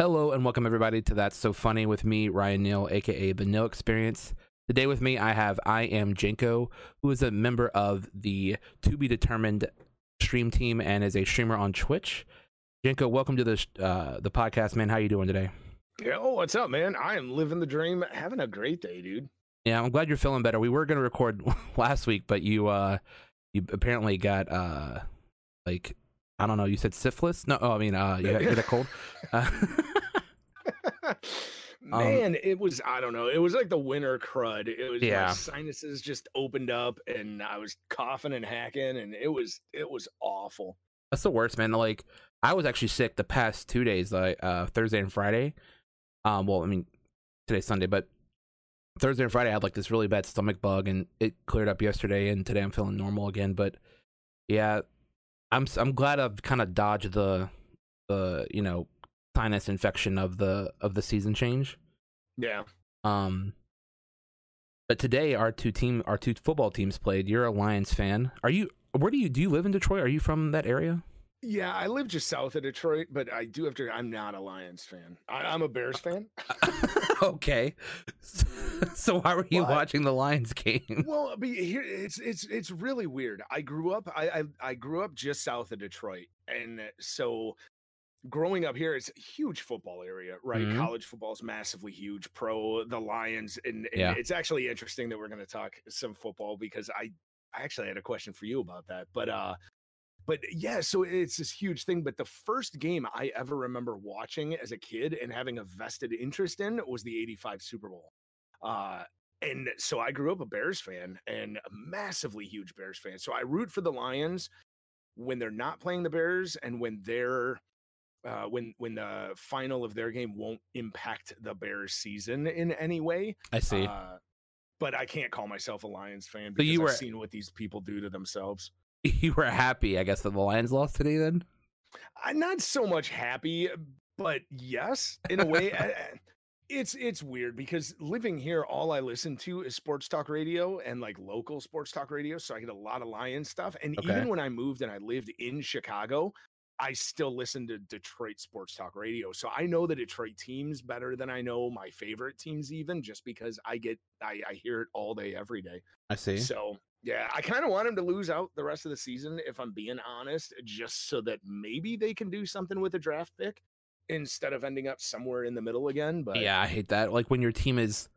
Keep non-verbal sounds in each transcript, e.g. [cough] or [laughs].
Hello and welcome everybody to That's So Funny with me, Ryan Neal, aka The Neal Experience. Today with me, I have I Am Jenko, who is a member of the To Be Determined stream team and is a streamer on Twitch. Jenko, welcome to the uh, the podcast, man. How you doing today? Yeah, oh, what's up, man? I am living the dream, having a great day, dude. Yeah, I'm glad you're feeling better. We were gonna record [laughs] last week, but you uh you apparently got uh like I don't know. You said syphilis? No, oh, I mean, uh, you got, you a cold. [laughs] Uh, [laughs] Um, Man, um, it was I don't know. It was like the winter crud. It was yeah. my sinuses just opened up and I was coughing and hacking and it was it was awful. That's the worst, man. Like I was actually sick the past two days, like uh Thursday and Friday. Um, well, I mean today's Sunday, but Thursday and Friday I had like this really bad stomach bug and it cleared up yesterday and today I'm feeling normal again. But yeah, I'm I'm glad I've kind of dodged the the you know sinus infection of the of the season change. Yeah. Um. But today our two team our two football teams played. You're a Lions fan. Are you? Where do you do you live in Detroit? Are you from that area? Yeah, I live just south of Detroit, but I do have to. I'm not a Lions fan. I, am a Bears [laughs] fan. [laughs] [laughs] okay, [laughs] so why were you well, watching the Lions game? Well, here it's it's it's really weird. I grew up. I, I I grew up just south of Detroit, and so growing up here, it's a huge football area, right? Mm-hmm. College football is massively huge. Pro, the Lions, and, and yeah. it's actually interesting that we're going to talk some football because I, I actually had a question for you about that. But uh, but yeah, so it's this huge thing. But the first game I ever remember watching as a kid and having a vested interest in was the '85 Super Bowl. Uh, and so I grew up a Bears fan and a massively huge Bears fan. So I root for the Lions when they're not playing the Bears and when they're uh, when when the final of their game won't impact the Bears season in any way. I see. Uh, but I can't call myself a Lions fan because you were, I've seen what these people do to themselves. [laughs] You were happy, I guess, that the Lions lost today. Then, I'm not so much happy, but yes, in a way. [laughs] it's it's weird because living here, all I listen to is sports talk radio and like local sports talk radio. So I get a lot of Lions stuff. And okay. even when I moved and I lived in Chicago, I still listen to Detroit sports talk radio. So I know the Detroit teams better than I know my favorite teams, even just because I get I, I hear it all day, every day. I see. So yeah, I kind of want him to lose out the rest of the season, if I'm being honest, just so that maybe they can do something with a draft pick instead of ending up somewhere in the middle again. But yeah, I hate that. Like when your team is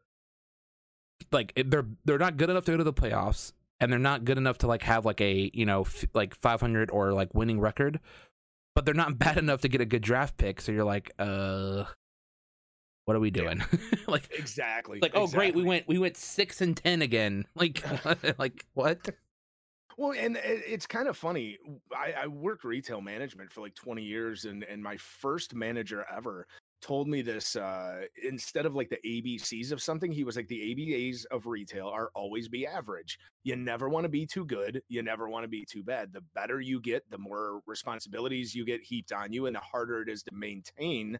like they're they're not good enough to go to the playoffs, and they're not good enough to like have like a you know f- like 500 or like winning record but they're not [laughs] bad enough to get a good draft pick. So you're like, uh, what are we doing? [laughs] Like exactly. Like oh exactly. great, we went we went six and ten again. [laughs] Like [laughs] like what? Well, and it's kind of funny. I, I worked retail management for like 20 years, and and my first manager ever told me this uh, instead of like the ABCs of something, he was like, the ABAs of retail are always be average. You never want to be too good. You never want to be too bad. The better you get, the more responsibilities you get heaped on you, and the harder it is to maintain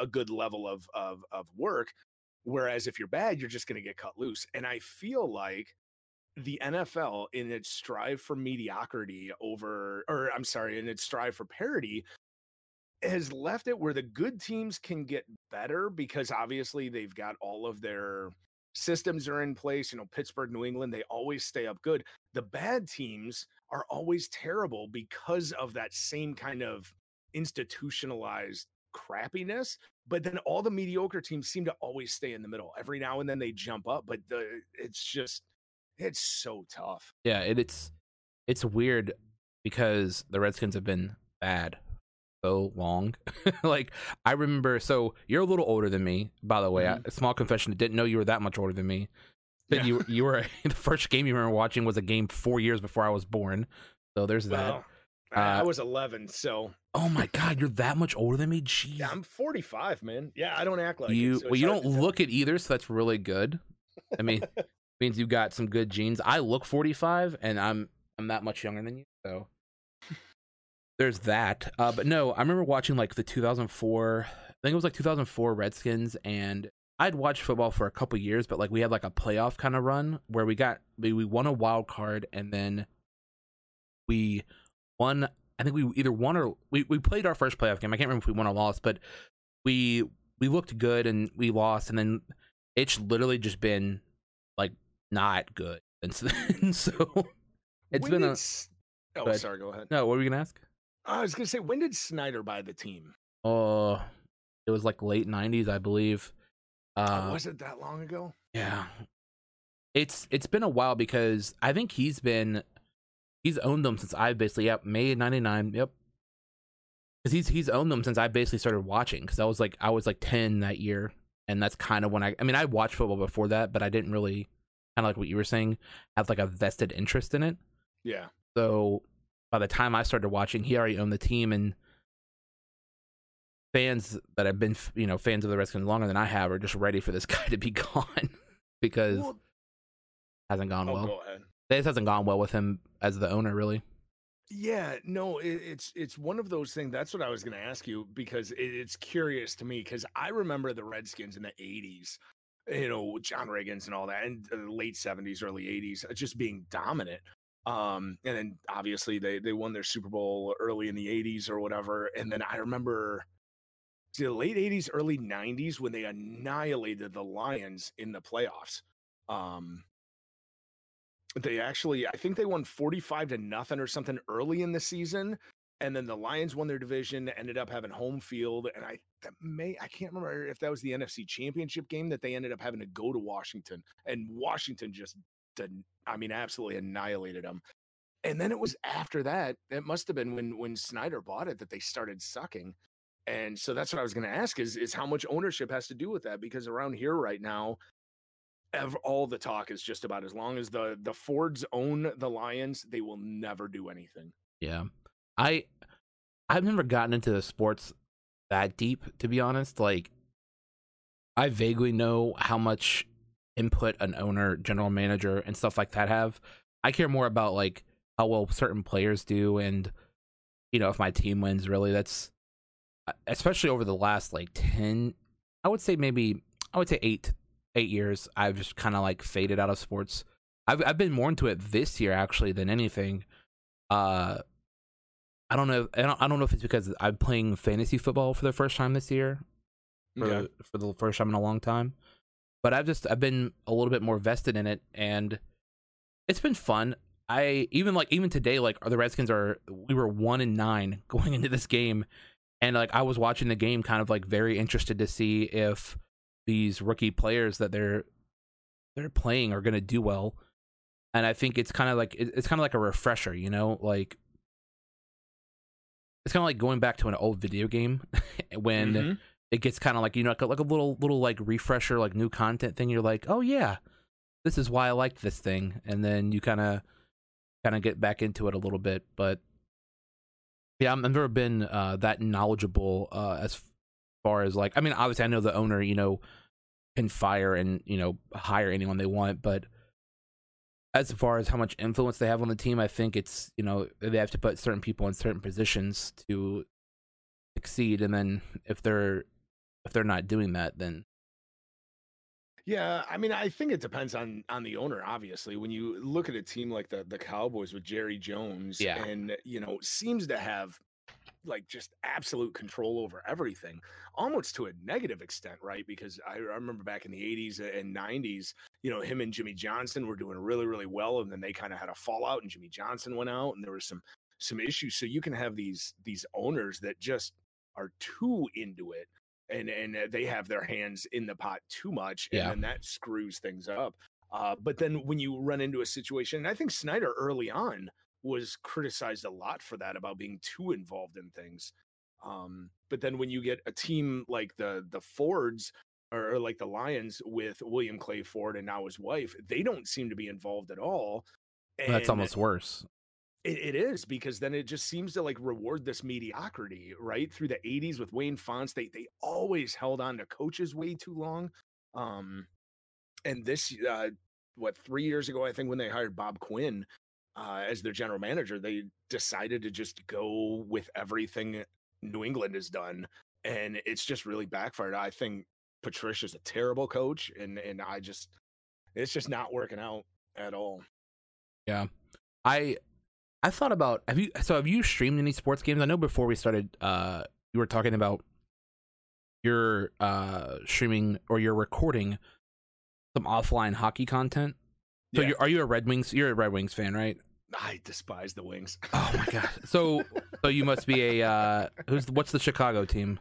a good level of of, of work. Whereas if you're bad, you're just going to get cut loose. And I feel like the NFL in its strive for mediocrity over, or I'm sorry, in its strive for parity has left it where the good teams can get better because obviously they've got all of their systems are in place. You know, Pittsburgh, New England, they always stay up good. The bad teams are always terrible because of that same kind of institutionalized crappiness. But then all the mediocre teams seem to always stay in the middle. Every now and then they jump up, but the it's just it's so tough. Yeah, it, it's it's weird because the Redskins have been bad so long. [laughs] like I remember. So you're a little older than me, by the way. Mm-hmm. I, small confession. Didn't know you were that much older than me. yeah. you you were [laughs] the first game you remember watching was a game four years before I was born. So there's that. Uh, I was 11, so. Oh my God, you're that much older than me. Jeez. Yeah, I'm 45, man. Yeah, I don't act like you. It, so well, you don't look it either, so that's really good. I mean, [laughs] means you got some good genes. I look 45, and I'm I'm that much younger than you, so there's that. Uh, but no, I remember watching like the 2004. I think it was like 2004 Redskins, and I'd watched football for a couple years, but like we had like a playoff kind of run where we got we, we won a wild card, and then we won. I think we either won or we, we played our first playoff game. I can't remember if we won or lost, but we we looked good and we lost, and then it's literally just been like not good, since [laughs] then. so it's When been a Oh, ahead. sorry. Go ahead. no. What were you gonna ask? I was gonna say, when did Snyder buy the team? Oh, it was like late '90s, I believe. Uh, oh, was it that long ago? Yeah. It's it's been a while because I think he's been he's owned them since I basically yep, May 99, yep. Cuz he's he's owned them since I basically started watching cuz I was like I was like 10 that year and that's kind of when I I mean I watched football before that, but I didn't really kind of like what you were saying have like a vested interest in it. Yeah. So by the time I started watching, he already owned the team, and fans that have been, you know, fans of the Redskins longer than I have are just ready for this [laughs] guy to be gone because Well, hasn't gone oh, well. go ahead. This hasn't gone well with him as the owner, really. Yeah, no, it, it's it's one of those things. That's what I was going to ask you because it, it's curious to me because I remember the Redskins in the '80s, you know, John Riggins and all that, and the late '70s, early '80s, uh, just being dominant. Um, and then obviously they they won their Super Bowl early in the '80s or whatever. And then I remember the late '80s, early '90s when they annihilated the Lions in the playoffs. Um, they actually i think they won 45 to nothing or something early in the season and then the lions won their division ended up having home field and i may i can't remember if that was the nfc championship game that they ended up having to go to washington and washington just did i mean absolutely annihilated them and then it was after that it must have been when when snyder bought it that they started sucking. And so that's what i was going to ask is is how much ownership has to do with that? Because around here right now ev- all the talk is just about as long as the the Fords own the Lions, they will never do anything. Yeah, I I've never gotten into the sports that deep, to be honest. Like, I vaguely know how much input an owner, general manager, and stuff like that have. I care more about like how well certain players do, and you know if my team wins. Really, that's uh, especially over the last like ten. I would say maybe I would say eight eight years. I've just kind of like faded out of sports. I've I've been more into it this year actually than anything. Uh, I don't know. I don't, I don't know if it's because I'm playing fantasy football for the first time this year, for, Yeah. for the first time in a long time. But I've just I've been a little bit more vested in it, and it's been fun. I even like even today, like the Redskins are we were one and nine [laughs] going into this game, and like I was watching the game, kind of like very interested to see if these rookie players that they're they're playing are going to do well. And I think it's kind of like it's kind of like a refresher, you know, like it's kind of like going back to an old video game [laughs] when Mhm. it gets kind of like you know like a, like a little little like refresher like new content thing you're like oh yeah this is why i liked this thing and then you kind of kind of get back into it a little bit but yeah i've never been uh that knowledgeable uh as far as like i mean obviously i know the owner you know can fire and you know hire anyone they want but as far as how much influence they have on the team i think it's you know they have to put certain people in certain positions to succeed and then if they're if they're not doing that then Yeah, I mean, I think it depends on on the owner. Obviously, when you look at a team like the the Cowboys with Jerry Jones, Yeah. and you know, seems to have like just absolute control over everything, almost to a negative extent, right? Because I, I remember back in the '80s and '90s, you know, him and Jimmy Johnson were doing really, really well, and then they kind of had a fallout, and Jimmy Johnson went out, and there was some some issues. So you can have these these owners that just are too into it and and uh, they have their hands in the pot too much and Yeah. then that screws things up uh, but then when you run into a situation and i think snyder early on was criticized a lot for that about being too involved in things um, but then when you get a team like the the fords or, or like the lions with william clay ford and now his wife they don't seem to be involved at all that's almost worse it, it is because then it just seems to like reward this mediocrity, right? Through the 80s with Wayne Fontes, they they always held on to coaches way too long. Um and this uh what 3 years ago I think when they hired Bob Quinn uh as their general manager, they decided to just go with everything New England has done and it's just really backfired. I think Patricia's a terrible coach and and I just it's just not working out at all. Yeah, I i thought about have you so have you streamed any sports games i know before we started uh you were talking about you're uh streaming or you're recording some offline hockey content. So Yeah. you're, are you a Red Wings? You're a Red Wings fan, right? I despise the Wings. [laughs] Oh my god. So so you must be a uh who's what's the Chicago team?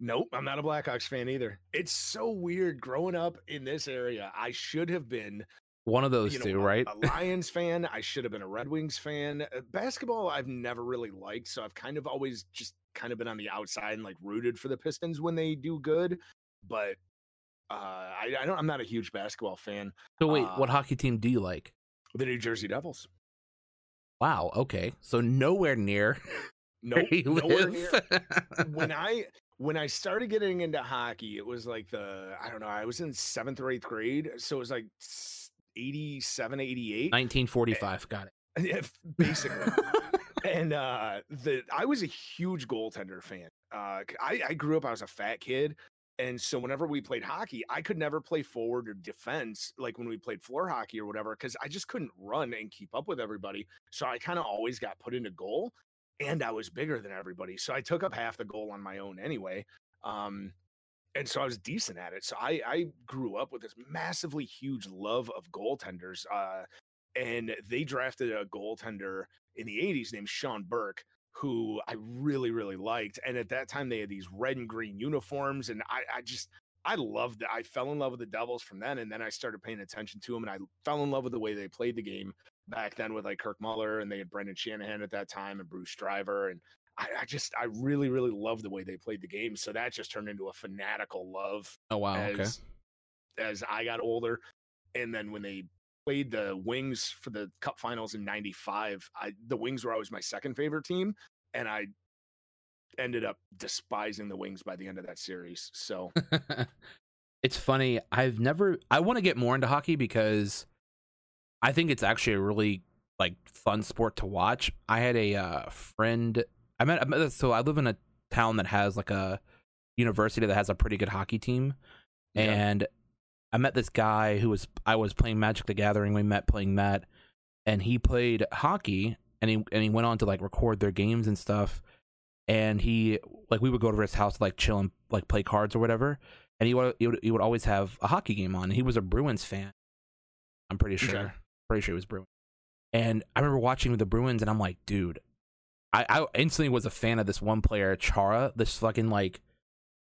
Nope, I'm not a Blackhawks fan either. It's so weird growing up in this area. I should have been One of those you know, two, right? A Lions fan. I should have been a Red Wings fan. Uh, basketball, I've never really liked, so I've kind of always just kind of been on the outside and like rooted for the Pistons when they do good. But uh, I, I don't. I'm not a huge basketball fan. So wait, what uh, hockey team do you like? The New Jersey Devils. Wow, okay. So nowhere near No, [laughs] where nowhere near. when [laughs] I when I started getting into hockey, it was like the I don't know, I was in seventh or eighth grade, so it was like s- 87, 88. 1945, got it. [laughs] Yeah, basically. and uh the I was a huge goaltender fan. Uh I, I grew up, I was a fat kid. And so whenever we played hockey, I could never play forward or defense like when we played floor hockey or whatever, because I just couldn't run and keep up with everybody. So I kind of always got put into goal and I was bigger than everybody. So I took up half the goal on my own anyway. Um and so I was decent at it. So I I grew up with this massively huge love of goaltenders. Uh and they drafted a goaltender in the 80s named Sean Burke, who I really, really liked. And at that time, they had these red and green uniforms. And I, I just, I loved it. I fell in love with the Devils from then. And then I started paying attention to them. And I fell in love with the way they played the game back then with like Kirk Muller. And they had Brendan Shanahan at that time and Bruce Driver. And I, I just, I really, really loved the way they played the game. So that just turned into a fanatical love Oh wow, as okay. as I got older. And then when they played the Wings for the Cup Finals in '95, I the Wings were always my second favorite team, and I ended up despising the Wings by the end of that series. So [laughs] it's funny. I've never. I want to get more into hockey because I think it's actually a really like fun sport to watch. I had a uh, friend. I met, I met. So I live in a town that has like a university that has a pretty good hockey team, Yeah. and I met this guy who was. I was playing Magic the Gathering. We met playing that, and he played hockey, and he and he went on to like record their games and stuff. And he like we would go to his house to like chill and like play cards or whatever and he would, he would he would always have a hockey game on. And he was a Bruins fan. I'm pretty sure. Okay. Pretty sure he was Bruins. And I remember watching the Bruins, and I'm like, dude, I, I instantly was a fan of this one player, Chara, this fucking like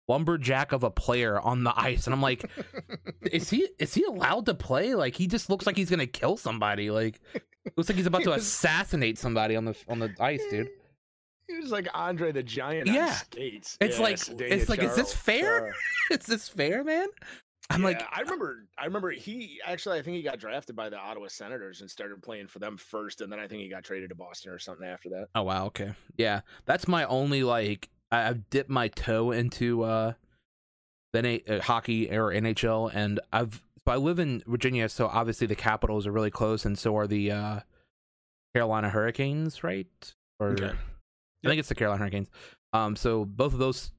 lumberjack of a player on the ice, and I'm like, [laughs] is he is he allowed to play? Like he just looks like he's gonna kill somebody. Like looks like he's about to [laughs] assassinate somebody on the on the ice, dude. he was like Andre the Giant Yeah. skates. It's like- Zdeno it's like, is this fair? Chara. [laughs] is this fair, man? I'm like, I remember. I remember he actually. I think he got drafted by the Ottawa Senators and started playing for them first, and then I think he got traded to Boston or something after that. Oh wow, okay. Yeah. That's my only like I, I've dipped my toe into uh the N- uh, hockey or NHL and I've so I live in Virginia, so obviously the capitals are really close and so are the uh Carolina Hurricanes, right? Or Okay. I think it's the Carolina Hurricanes. Um so both of those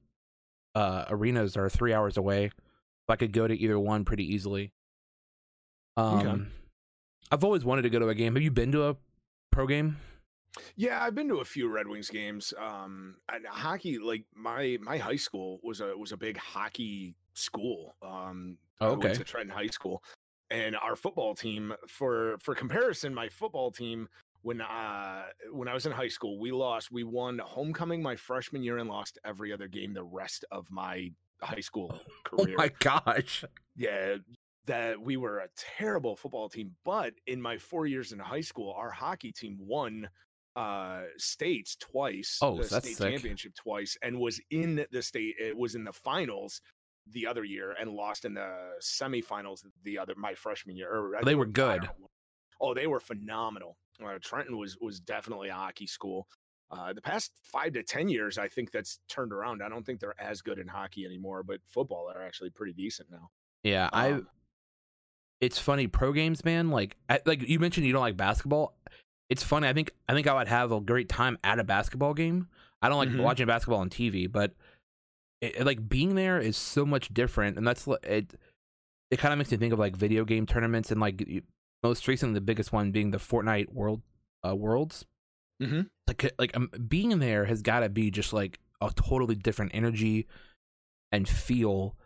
uh arenas are 3 hours away. So I could go to either one pretty easily. Um Okay. I've always wanted to go to a game. Have you been to a pro game? Yeah, I've been to a few Red Wings games. Um, and hockey, like my my high school was a was a big hockey school. Um, Oh, I went okay. to Trenton High School, and our football team, for for comparison, my football team when uh when I was in high school, we lost. We won homecoming my freshman year and lost every other game the rest of my high school career. [laughs] Oh career. my gosh. yeah that we were a terrible football team but in my four years in high school our hockey team won uh states twice Oh, the state sick. championship twice and was in the state it was in the finals the other year and lost in the semifinals the other my freshman year They were good. oh they were phenomenal uh, trenton was was definitely a hockey school uh, the past five to ten years, I think that's turned around. I don't think they're as good in hockey anymore, but football are actually pretty decent now. Yeah, I Um, it's funny pro games man like I, like you mentioned you don't like basketball it's funny i think i think i would have a great time at a basketball game i don't like Mhm. watching basketball on tv but it, it- like being there is so much different and that's it it kind of makes me think of like video game tournaments and like most recently the biggest one being the fortnite world uh worlds Mhm. like like um, being there has got to be just like a totally different energy and feel.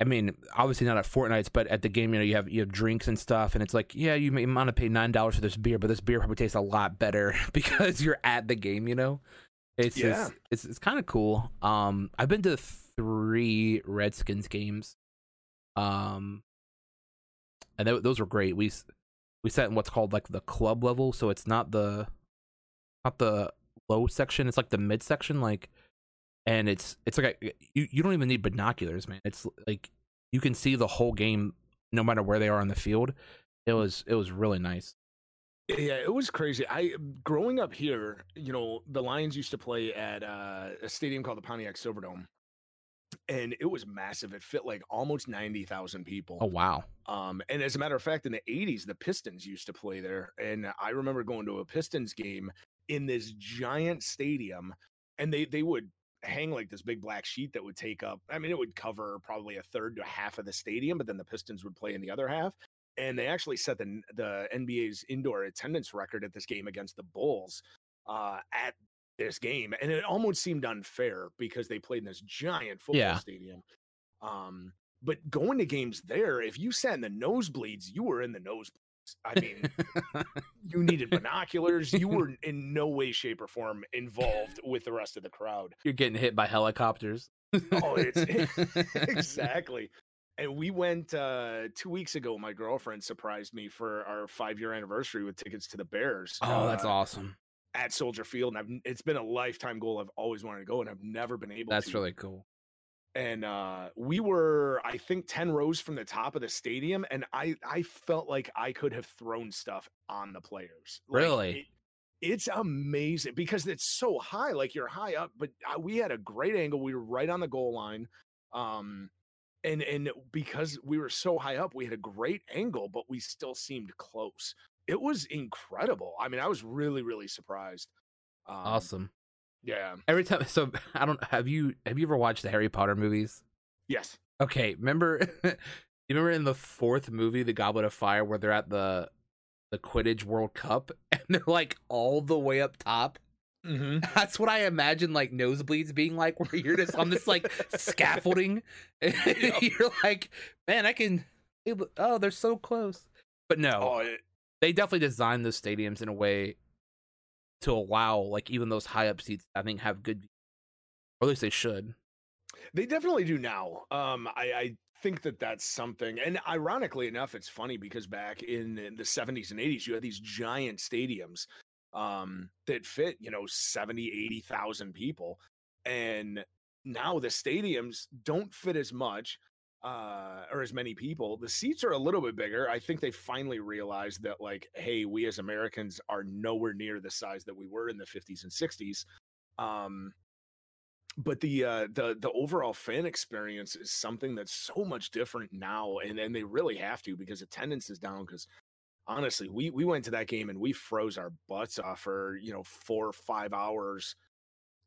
I mean, obviously not at Fortnite's, but at the game, you know, you have you have drinks and stuff, and it's like, yeah, you may want to pay nine dollars for this beer, but this beer probably tastes a lot better [laughs] because you're at the game, you know. It's Yeah. just, it's it's kind of cool. Um, I've been to three Redskins games, um, and tho- those were great. We we sat in what's called like the club level, so it's not the not the low section. It's like the mid section, like, and it's it's like a, you you don't even need binoculars, man. It's like you can see the whole game no matter where they are on the field. It was it was really nice. Yeah, it was crazy. I growing up here, you know, the Lions used to play at uh, a stadium called the Pontiac Silverdome, and it was massive. It fit like almost ninety thousand people. Oh wow, Um, and as a matter of fact, in the 80s, the Pistons used to play there. And I remember going to a Pistons game in this giant stadium, and they they would hang like this big black sheet that would take up, I mean, it would cover probably a third to half of the stadium, but then the Pistons would play in the other half. And they actually set the the NBA's indoor attendance record at this game against the Bulls uh, at this game, and it almost seemed unfair because they played in this giant football Yeah. stadium. Um, but going to games there, if you sat in the nosebleeds, you were in the nosebleeds. I mean, you needed binoculars. You were in no way, shape, or form involved with the rest of the crowd. you're getting hit by helicopters. Oh, it's [laughs] [laughs] exactly. And we went uh two weeks ago. My girlfriend surprised me for our five year anniversary with tickets to the Bears. Oh, that's uh, awesome. at Soldier Field, and I've it's been a lifetime goal. I've always wanted to go, and I've never been able. That's to. really cool. And uh we were i think 10 rows from the top of the stadium and i i felt like i could have thrown stuff on the players Like, Really? it- it's amazing because it's so high like you're high up but uh, we had a great angle we were right on the goal line um and and because we were so high up we had a great angle but we still seemed close it was incredible i mean i was really really surprised um, Awesome. Yeah Every time, so I don't have you have you ever watched the Harry Potter movies? yes Okay, remember [laughs] you remember in the fourth movie, The Goblet of Fire, where they're at the the Quidditch World Cup [laughs] and they're like all the way up top. mm-hmm. [laughs] That's what I imagine like nosebleeds being like, where you're just on this like scaffolding. And you're like, man, I can. Oh, they're so close. But no, oh it, they definitely designed those stadiums in a way to allow like even those high up seats. I think have good, or at least they should. They definitely do now. Um, I, I think that that's something. And ironically enough, it's funny because back in, in the 70s and 80s, you had these giant stadiums um, that fit, you know, 70, 80,000 people. And now the stadiums don't fit as much uh or as many people the seats are a little bit bigger. I think they finally realized that like hey we as americans are nowhere near the size that we were in the 50s and 60s um but the uh the the overall fan experience is something that's so much different now and and they really have to because attendance is down because honestly we we went to that game and we froze our butts off for you know four or five hours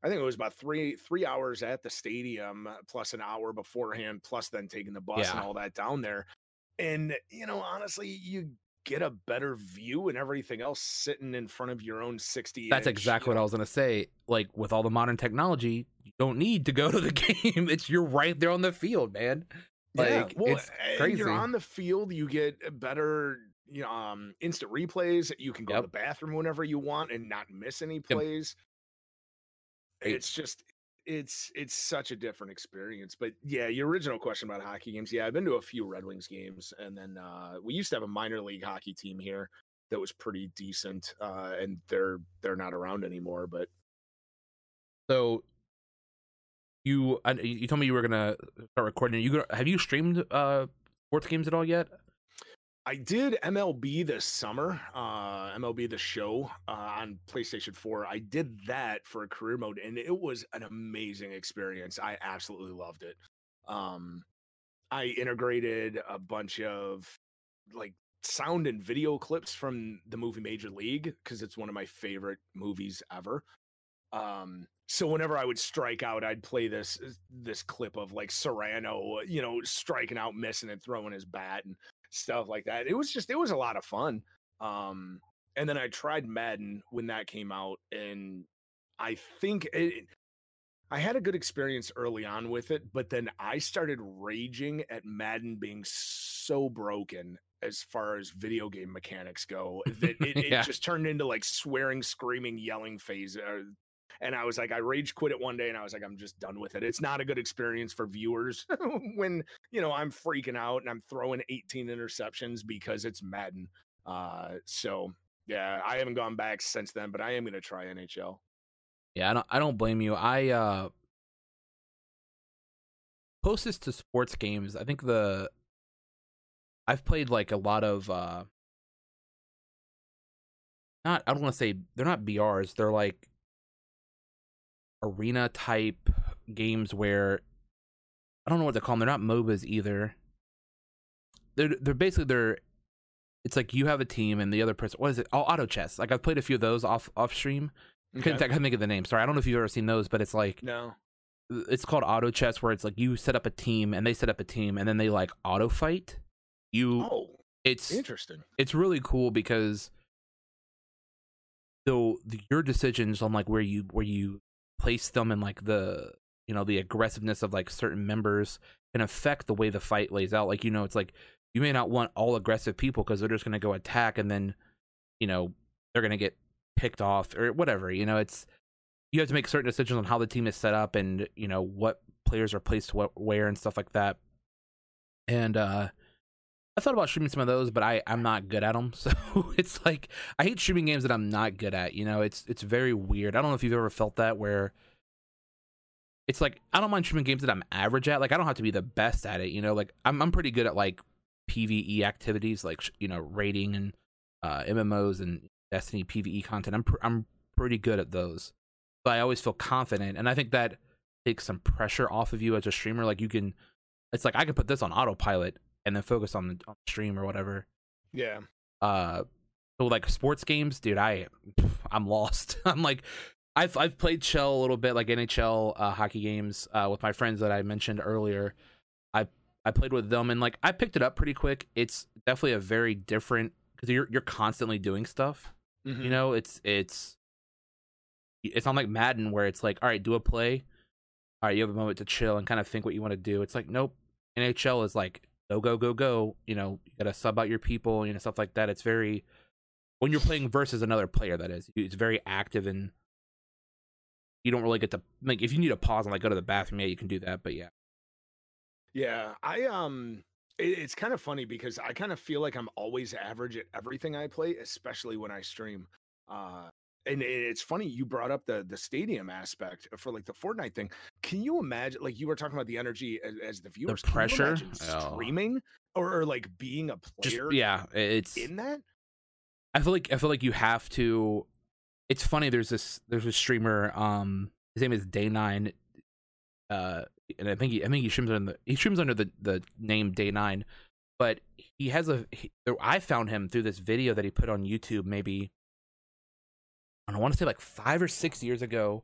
i think it was about three three hours at the stadium uh, plus an hour beforehand plus then taking the bus and all that down there and you know honestly you get a better view and everything else sitting in front of your own 60 That's exactly what I was gonna say. Like with all the modern technology, you don't need to go to the [laughs] game. It's you're right there on the field, man. Like well, it's crazy. You're on the field. You get better, you know, um, instant replays. You can go Yep. to the bathroom whenever you want and not miss any plays. It's just, it's it's such a different experience. But yeah, your original question about hockey games. Yeah, I've been to a few Red Wings games, and then uh, we used to have a minor league hockey team here that was pretty decent, uh, and they're they're not around anymore. But So you I, you told me you were gonna start recording. You gonna, have you streamed uh sports games at all yet? I did MLB this summer, uh, MLB the show uh, on PlayStation 4. I did that for a career mode, and it was an amazing experience. I absolutely loved it. Um, I integrated a bunch of like sound and video clips from the movie Major League because it's one of my favorite movies ever. Um, so whenever I would strike out, I'd play this this clip of like Cerrano, you know, striking out, missing, and throwing his bat and stuff like that. It was just it was a lot of fun. Um, and then I tried Madden when that came out, and I think it, I had a good experience early on with it, but then I started raging at Madden being so broken as far as video game mechanics go that it, it [laughs] just turned into like swearing, screaming, yelling phase. Uh, and I was like, I rage quit it one day, and I was like, I'm just done with it. It's not a good experience for viewers [laughs] when you know I'm freaking out and I'm throwing 18 interceptions because it's Madden. Uh, so yeah, I haven't gone back since then, but I am gonna try NHL. Yeah, I don't I don't blame you. I uh closest to sports games, I think the I've played like a lot of uh not I don't want to say they're not BRs, they're like arena type games where I don't know what to call them. They're not MOBAs either. They're they're basically they're it's like you have a team and the other person what is it? Oh, auto chess. Like I've played a few of those off off stream. Couldn't, I couldn't think of the name. Sorry, I don't know if you've ever seen those, but it's like No. it's called auto chess where it's like you set up a team and they set up a team and then they like auto fight. You Oh, it's interesting. it's really cool because though the, your decisions on like where you where you place them and like the you know the aggressiveness of like certain members can affect the way the fight lays out. Like you know it's like you may not want all aggressive people because they're just to go attack and then you know they're to get picked off or whatever you know it's you have to make certain decisions on how the team is set up and you know what players are placed where and stuff like that. And uh I thought about streaming some of those, but I I'm not good at them. [laughs] So it's like I hate streaming games that I'm not good at. You know, it's it's very weird. I don't know if you've ever felt that where it's like I don't mind streaming games that I'm average at. Like I don't have to be the best at it. You know, like I'm I'm pretty good at like PVE activities, like you know raiding and uh, MMOs and Destiny PVE content. I'm pr- I'm pretty good at those. But I always feel confident, and I think that takes some pressure off of you as a streamer. Like you can, it's like I can put this on autopilot and then focus on the, on the stream or whatever. Yeah. Uh, so like sports games, dude, I [laughs] I'm lost. [laughs] I'm like, I've I've played shell a little bit, like NHL uh, hockey games, uh, with my friends that I mentioned earlier. I I played with them and like I picked it up pretty quick. It's definitely a very different because you're you're constantly doing stuff. Mhm. You know, it's it's it's not like Madden where it's like, all right, do a play. All right, you have a moment to chill and kind of think what you want to do. It's like, nope. NHL is like go go go go. You know, you gotta sub out your people, you know, stuff like that. It's very when you're playing versus another player. That is, it's very active and you don't really get to like if you need to pause and like go to the bathroom. Yeah, you can do that. But yeah, Yeah, I um it, it's kind of funny because I kind of feel like I'm always average at everything I play, especially when I stream. Uh and it's funny you brought up the the stadium aspect for like the Fortnite thing. Can you imagine like you were talking about the energy as, as the viewers you pressure? Oh. streaming or, or like being a just player yeah, it's in that? I feel like I feel like you have to. It's funny. There's this there's a streamer. Um, his name is Day Nine. Uh, and I think he I think he streams under the he streams under the the name Day Nine, but he has a. He, I found him through this video that he put on YouTube. Maybe I want to say like five or six years ago,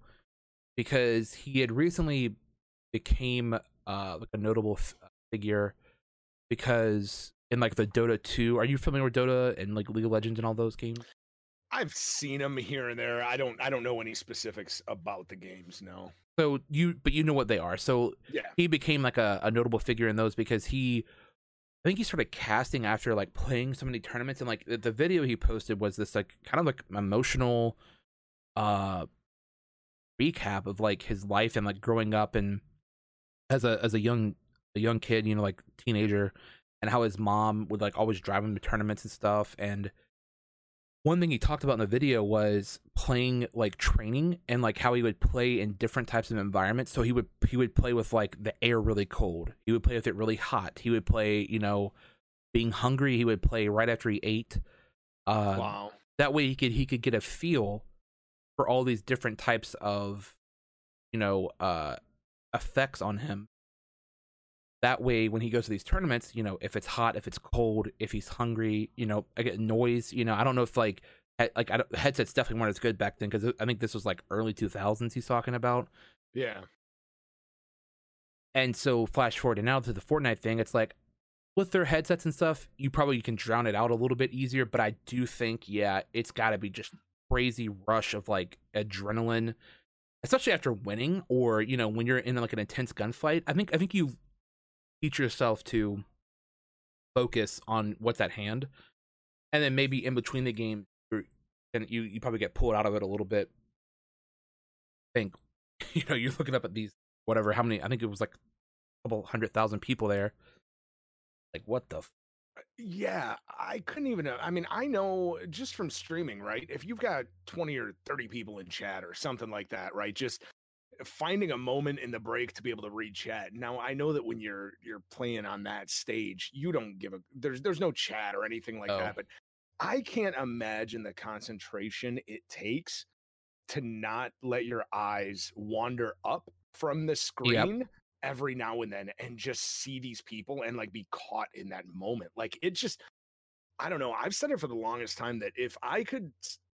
because he had recently became uh like a notable f- figure because in like the Dota 2 are you familiar with Dota and like League of Legends and all those games I've seen them here and there. I don't I don't know any specifics about the games, no. so you but you know what they are so Yeah. he became like a, a notable figure in those because he I think he started casting after like playing so many tournaments and like the, video he posted was this like kind of like emotional uh recap of like his life and like growing up and as a as a young a young kid, you know, like teenager, and how his mom would like always drive him to tournaments and stuff. And one thing he talked about in the video was playing like training and like how he would play in different types of environments. So he would he would play with like the air really cold. He would play with it really hot. He would play, you know, being hungry. He would play right after he ate. Uh, wow. that way he could he could get a feel for all these different types of you know uh effects on him that way when he goes to these tournaments you know if it's hot if it's cold if he's hungry you know i get noise you know i don't know if like like I don't, headsets definitely weren't as good back then because i think this was like early 2000s he's talking about Yeah. and so flash forward to now to the Fortnite thing, it's like with their headsets and stuff, you probably can drown it out a little bit easier. But I do think, yeah, it's got to be just crazy rush of like adrenaline especially after winning or you know when you're in like an intense gunfight. I think I think you teach yourself to focus on what's at hand, and then maybe in between the game, and you you probably get pulled out of it a little bit. Think [laughs] you know you're looking up at these whatever how many I think it was like a couple hundred thousand people there. Like what the f- yeah, I couldn't even. uh, I mean, I know just from streaming, right? If you've got 20 or 30 people in chat or something like that, right? Just finding a moment in the break to be able to read chat. Now, I know that when mm. you're you're playing on that stage, you don't give a there's there's no chat or anything like Oh. that, but I can't imagine the concentration it takes to not let your eyes wander up from the screen every now and then and just see these people and like be caught in that moment. Like it just I don't know. I've said it for the longest time that if I could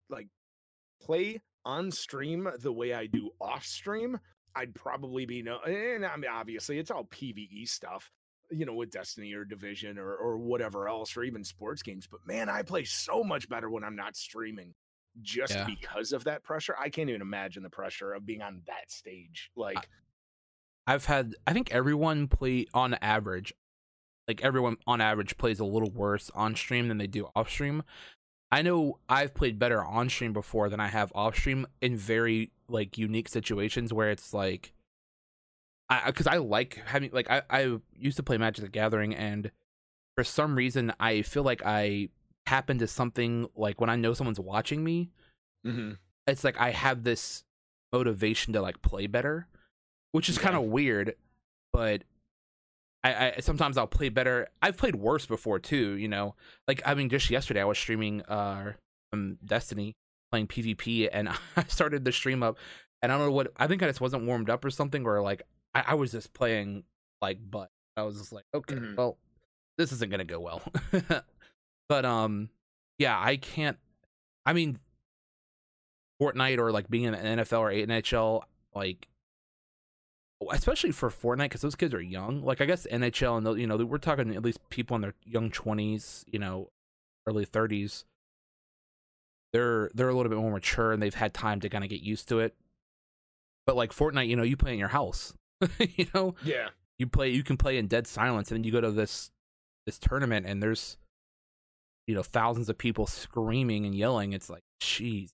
like play on stream the way I do off stream, I'd probably be no and I mean obviously it's all PvE stuff, you know, with Destiny or Division or or whatever else or even sports games, but man, I play so much better when I'm not streaming just Yeah. because of that pressure. I can't even imagine the pressure of being on that stage. Like I've had I think everyone play on average, like everyone on average plays a little worse on stream than they do off stream. I know I've played better on stream before than I have off stream in very like unique situations where it's like I because I like having like I I used to play Magic the Gathering and for some reason I feel like I tap into something like when I know someone's watching me mhm. it's like I have this motivation to like play better, which is kind of weird, but I, I sometimes I'll play better. I've played worse before too, you know. Like I mean, just yesterday I was streaming uh um, Destiny playing PvP, and [laughs] I started the stream up, and I don't know what I think I just wasn't warmed up or something, or like I, I was just playing like butt. I was just like, okay, Mhm. well, this isn't gonna go well. [laughs] but um, yeah, I can't. I mean, Fortnite or like being in the NFL or NHL, like especially for Fortnite because those kids are young. Like I guess NHL and you know we're talking at least people in their young twenties, you know, early thirties. They're they're a little bit more mature and they've had time to kind of get used to it. But like Fortnite, you know, you play in your house. [laughs] you know, Yeah. you play you can play in dead silence and then you go to this this tournament and there's you know thousands of people screaming and yelling. It's like, jeez.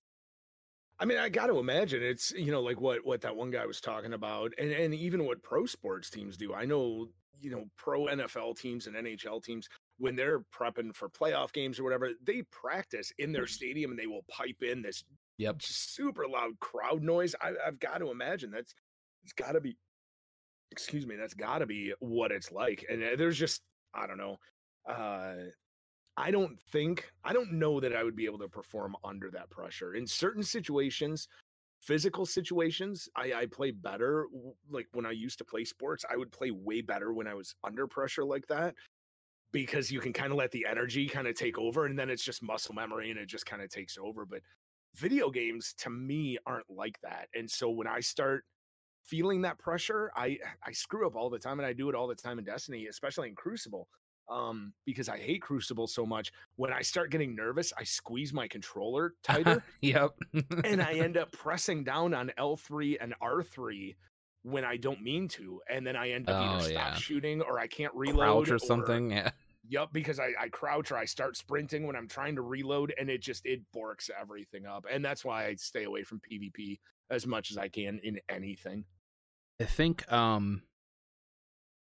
I mean, I got to imagine it's you know like what what that one guy was talking about, and and even what pro sports teams do. I know you know pro NFL teams and NHL teams when they're prepping for playoff games or whatever, they practice in their stadium and they will pipe in this Yep. super loud crowd noise. I, I've got to imagine that's it's got to be, excuse me, that's got to be what it's like. And uh, there's just I don't know. Uh, I don't think I don't know that I would be able to perform under that pressure in certain situations. Physical situations, I, I play better. Like when I used to play sports, I would play way better when I was under pressure like that because you can kind of let the energy kind of take over and then it's just muscle memory and it just kind of takes over. But video games to me aren't like that. And so when I start feeling that pressure, I I screw up all the time and I do it all the time in Destiny, especially in Crucible. Um, because I hate Crucible so much. When I start getting nervous, I squeeze my controller [laughs] tighter yep. and I [laughs] end up pressing down on L3 and R3 when I don't mean to. And then I end up Oh, either stop yeah. shooting or I can't reload crouch or something. Yeah. Yep, because I, I crouch or I start sprinting when I'm trying to reload and it just it borks everything up. And that's why I stay away from PvP as much as I can in anything. I think um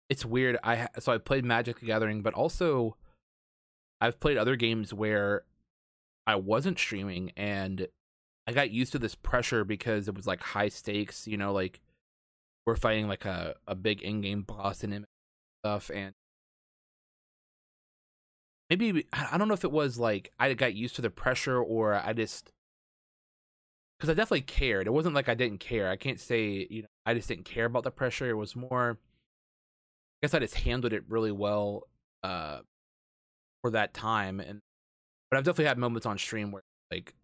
it's weird. I so I played Magic the Gathering, but also I've played other games where I wasn't streaming and I got used to this pressure because it was like high stakes, you know, like we're fighting like a, a big in-game boss and stuff and maybe I don't know if it was like I got used to the pressure or I just because I definitely cared. It wasn't like I didn't care. I can't say you know I just didn't care about the pressure. It was more. I guess I just handled it really well uh, for that time, and but I've definitely had moments on stream where like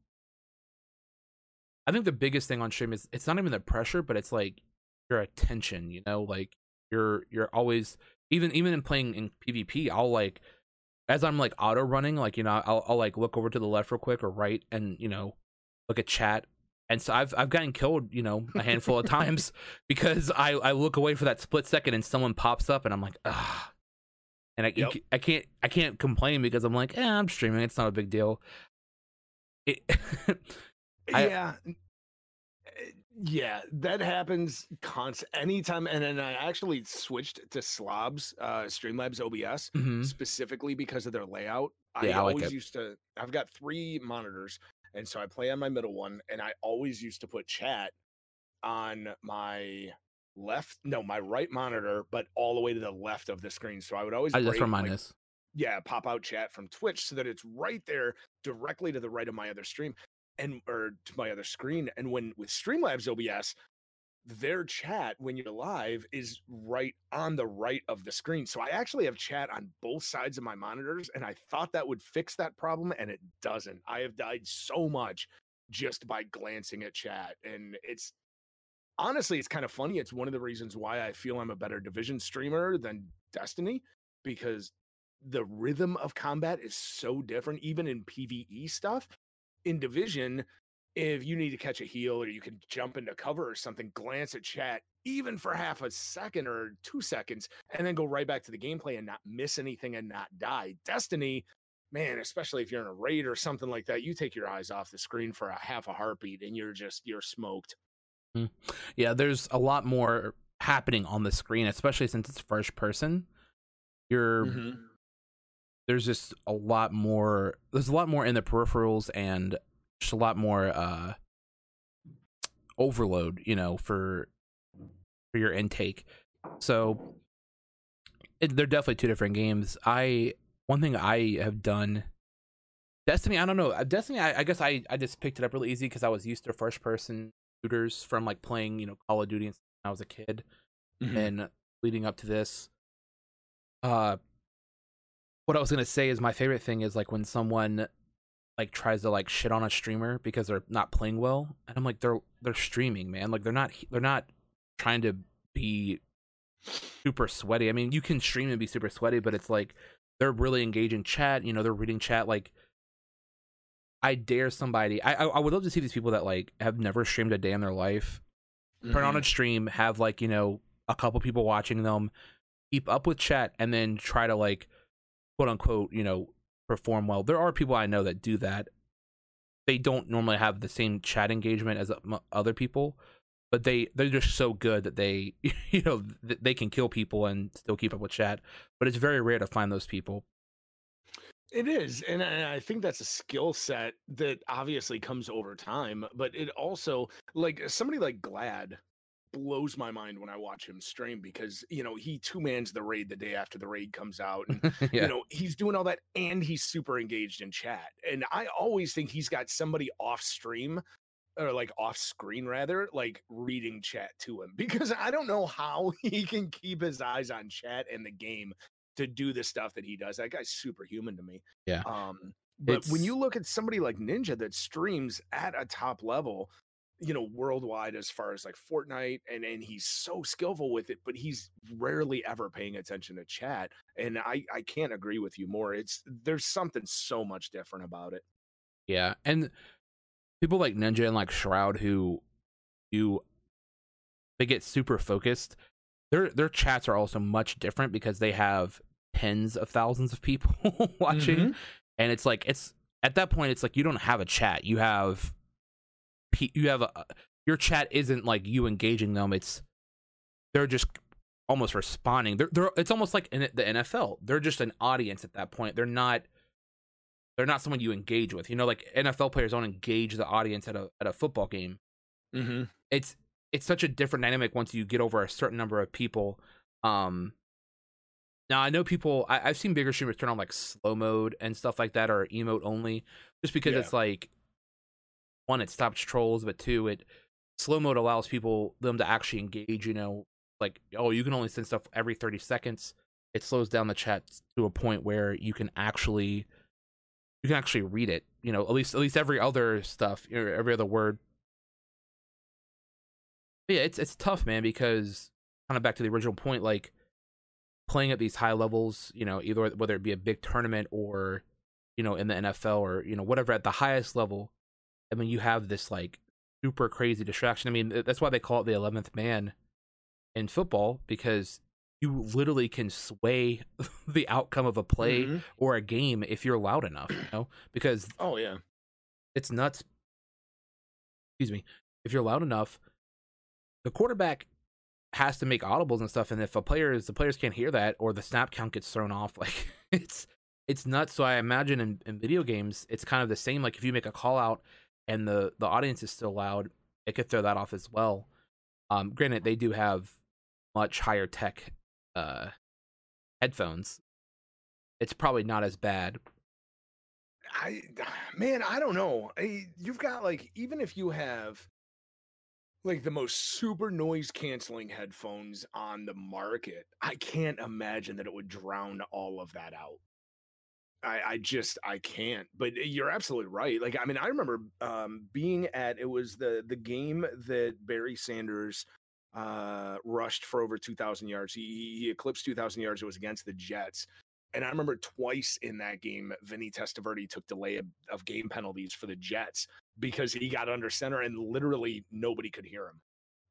I think the biggest thing on stream is it's not even the pressure, but it's like your attention. You know, like you're you're always even even in playing in PvP, I'll like as I'm like auto running, like you know, I'll I'll like look over to the left real quick or right, and you know, look at chat, and so I've I've gotten killed, you know, a handful of times [laughs] because I I look away for that split second and someone pops up and I'm like, ah, and I Yep. I can't I can't complain because I'm like, eh, I'm streaming, it's not a big deal. It, [laughs] I- yeah. eh, Yeah, that happens constant anytime. And then I actually switched to Slobs, uh, Streamlabs OBS Mhm. specifically because of their layout. I Yeah, I like always it. used to. I've got three monitors, and so I play on my middle one, and I always used to put chat on my left, no, my right monitor, but all the way to the left of the screen. So I would always I, that's break, where mine like, yeah, pop out chat from Twitch so that it's right there directly to the right of my other stream and or to my other screen. And when with Streamlabs OBS, their chat when you're live is right on the right of the screen. So I actually have chat on both sides of my monitors, and I thought that would fix that problem, and it doesn't. I have died so much just by glancing at chat, and it's honestly it's kind of funny. It's one of the reasons why I feel I'm a better division streamer than Destiny because the rhythm of combat is so different, even in PvE stuff. In Division, if you need to catch a heal or you can jump into cover or something, glance at chat, even for half a second or two seconds, and then go right back to the gameplay and not miss anything and not die. Destiny, man, especially if you're in a raid or something like that, you take your eyes off the screen for a half a heartbeat and you're just you're smoked. Yeah, there's a lot more happening on the screen, especially since it's first person. You're Mhm. there's just a lot more there's a lot more in the peripherals and a lot more uh overload you know for for your intake. So it, they're definitely two different games. I one thing i have done destiny i don't know uh, destiny i, I guess i i just picked it up really easy because i was used to first person shooters from like playing you know call of duty and when i was a kid Mhm. and leading up to this. Uh what i was gonna say is my favorite thing is like when someone like tries to like shit on a streamer because they're not playing well and i'm like they're they're streaming man. Like they're not they're not trying to be super sweaty. I mean you can stream and be super sweaty but it's like they're really engaging chat you know they're reading chat like i dare somebody i i, would love to see these people that like have never streamed a day in their life turn on a mm-hmm. stream, have like, you know, a couple people watching them, keep up with chat, and then try to like quote unquote, you know, perform well. There are people I know that do that. They don't normally have the same chat engagement as uh, other people, but they they're just so good that they [laughs] you know they can kill people and still keep up with chat. But it's very rare to find those people. It is, and I I think that's a skill set that obviously comes over time. But it also, like somebody like Gladd, blows my mind when I watch him stream because you know he two mans the raid the day after the raid comes out, and [laughs] yeah. you know he's doing all that, and he's super engaged in chat. And I always think he's got somebody off stream or like off screen rather, like reading chat to him [laughs] because I don't know how [laughs] he can keep his eyes on chat and the game to do the stuff that he does. That guy's superhuman to me. Yeah. Um, but when you look at somebody like Ninja that streams at a top level, you know, worldwide as far as like Fortnite, and and he's so skillful with it, but he's rarely ever paying attention to chat. And I I can't agree with you more. It's there's something so much different about it. Yeah, and people like Ninja and like Shroud who do they get super focused. Their their chats are also much different because they have tens of thousands of people [laughs] watching, Mhm. and it's like it's at that point it's like you don't have a chat. You have you have a your chat isn't like you engaging them. It's they're just almost responding. They're they're it's almost like in the NFL. They're just an audience at that point. They're not they're not someone you engage with. You know, like NFL players don't engage the audience at a at a football game. Mm-hmm. It's it's such a different dynamic once you get over a certain number of people. Um now I know people I, I've seen bigger streamers turn on like slow mode and stuff like that or emote only just because Yeah. it's like one, it stops trolls, but two, it slow mode allows people them to actually engage, you know, like oh you can only send stuff every 30 seconds. It slows down the chat to a point where you can actually you can actually read it you know at least at least every other stuff you know, every other word But yeah it's it's tough man because kind of back to the original point like playing at these high levels you know either whether it be a big tournament or you know in the NFL or you know whatever at the highest level I mean you have this like super crazy distraction. I mean, that's why they call it the eleventh man in football because you literally can sway [laughs] the outcome of a play Mm-hmm. or a game if you're loud enough. You know, because Oh yeah. it's nuts. Excuse me. If you're loud enough, the quarterback has to make audibles and stuff. And if a player is the players can't hear that or the snap count gets thrown off, [laughs] like it's it's nuts. So I imagine in, in video games, it's kind of the same. Like if you make a call out and the the audience is still loud, it could throw that off as well. Um, granted, they do have much higher tech uh headphones. It's probably not as bad. I [sighs] man, I don't know. I, you've got like even if you have like the most super noise canceling headphones on the market, I can't imagine that it would drown all of that out. I, I just I can't. But you're absolutely right. Like I mean, I remember um, being at it was the the game that Barry Sanders uh, rushed for over 2,000 yards. He, he eclipsed 2,000 yards. It was against the Jets. And I remember twice in that game, Vinny Testaverde took delay of, of game penalties for the Jets because he got under center and literally nobody could hear him.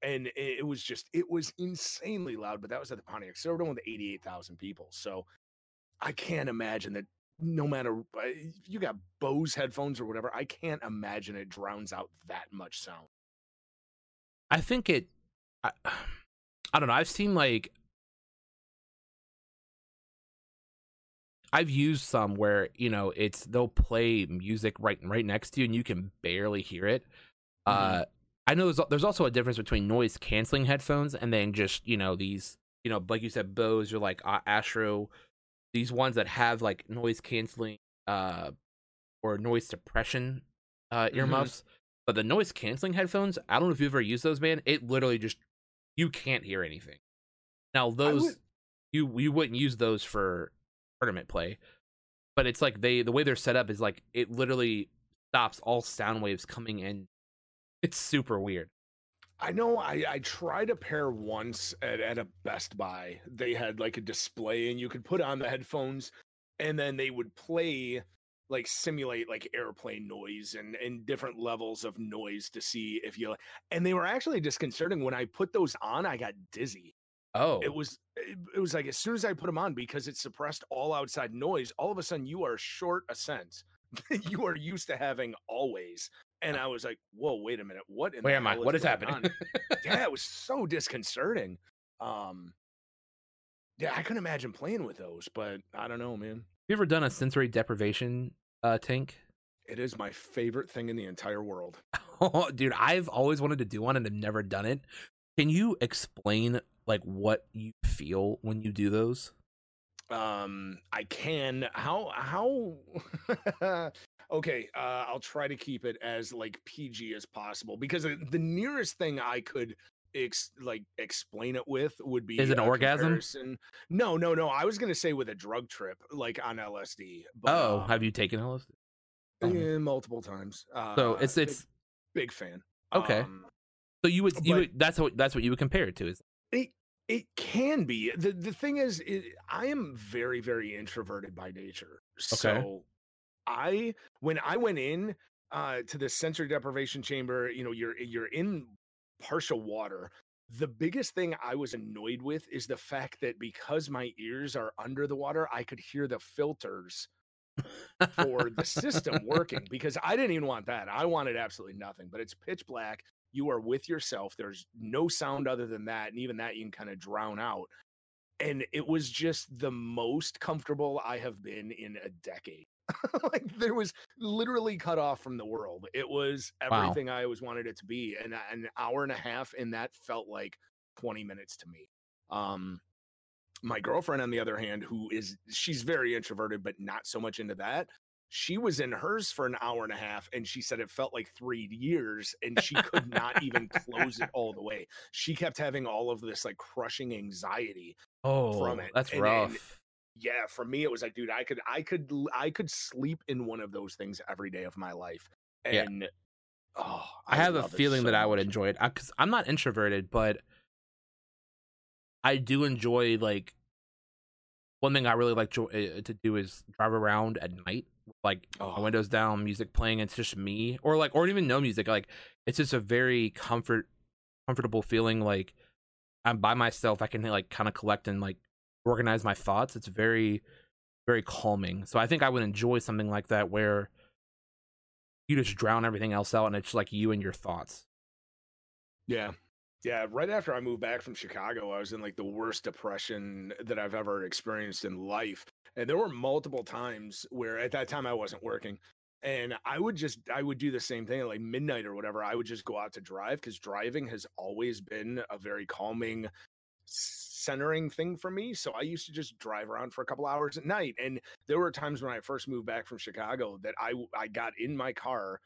And it, it was just, it was insanely loud. But that was at the Pontiac Silverdome with 88,000 people. So I can't imagine that no matter uh, you got Bose headphones or whatever, I can't imagine it drowns out that much sound. I think it. I, [sighs] I don't know. I've seen like I've used some where you know it's they'll play music right right next to you and you can barely hear it. Mhm. Uh, I know there's there's also a difference between noise canceling headphones and then just you know these you know like you said Bose or like uh, Astro, these ones that have like noise canceling uh or noise suppression uh Mhm. earmuffs. But the noise canceling headphones, I don't know if you've ever used those, man. It literally just you can't hear anything. Now those would- you you wouldn't use those for tournament play, but it's like they the way they're set up is like it literally stops all sound waves coming in. It's super weird. I know I, I tried a pair once at, at a Best Buy. They had like a display and you could put on the headphones and then they would play like simulate like airplane noise and, and different levels of noise to see if you and they were actually disconcerting. When I put those on, I got dizzy. Oh, It was it, it was like as soon as I put them on because it suppressed all outside noise, all of a sudden you are short a sense [laughs] you are used to having always. And I was like, whoa, wait a minute. What in where the am I? What is happening? yeah, it [laughs] was so disconcerting. Um, yeah, I couldn't imagine playing with those, but I don't know, man. Have you ever done a sensory deprivation uh tank? It is my favorite thing in the entire world. [laughs] Dude, I've always wanted to do one and have never done it. Can you explain like what you feel when you do those? Um, I can. How? How? [laughs] okay, uh, I'll try to keep it as like PG as possible because uh, the nearest thing I could ex- like explain it with would be Is it an orgasm? comparison- No, no, no. I was gonna say with a drug trip, like on LSD. But, oh, um, have you taken LSD? Yeah, multiple times. Uh, So it's big- it's big fan. Okay. Um, so you would you but- would, that's what that's what you would compare it to is it it can be. the The thing is, it, I am very very introverted by nature. So I when I went in uh, to the sensory deprivation chamber, you know, you're you're in partial water. The biggest thing I was annoyed with is the fact that because my ears are under the water, I could hear the filters for the system working [laughs] because I didn't even want that. I wanted absolutely nothing, but it's pitch black. You are with yourself. There's no sound other than that. And even that you can kind of drown out. And it was just the most comfortable I have been in a decade. [laughs] like there was literally cut off from the world. It was Wow. everything I always wanted it to be. And an hour and a half, and that felt like 20 minutes to me. Um, my girlfriend, on the other hand, who is she's very introverted, but not so much into that. She was in hers for an hour and a half, and she said it felt like three years, and she could not even close it all the way. She kept having all of this like crushing anxiety. oh from it. that's And- rough. and- Yeah, for me, it was like, dude, I could, I could, I could sleep in one of those things every day of my life, Yeah. and oh, I have a feeling so that I would enjoy it because I'm not introverted, but I do enjoy like one thing I really like jo- uh, to do is drive around at night like Oh. windows down, music playing. It's just me, or like, or even no music. Like it's just a very comfort, comfortable feeling. Like I'm by myself. I can like kind of collect and like organize my thoughts. It's very, very calming. So I think I would enjoy something like that where you just drown everything else out and it's like you and your thoughts. Yeah. Yeah. Right after I moved back from Chicago, I was in like the worst depression that I've ever experienced in life. And there were multiple times where at that time I wasn't working. And I would just, I would do the same thing at like midnight or whatever. I would just go out to drive because driving has always been a very calming, centering thing for me. So I used to just drive around for a couple hours at night. And there were times when I first moved back from Chicago that I, I got in my car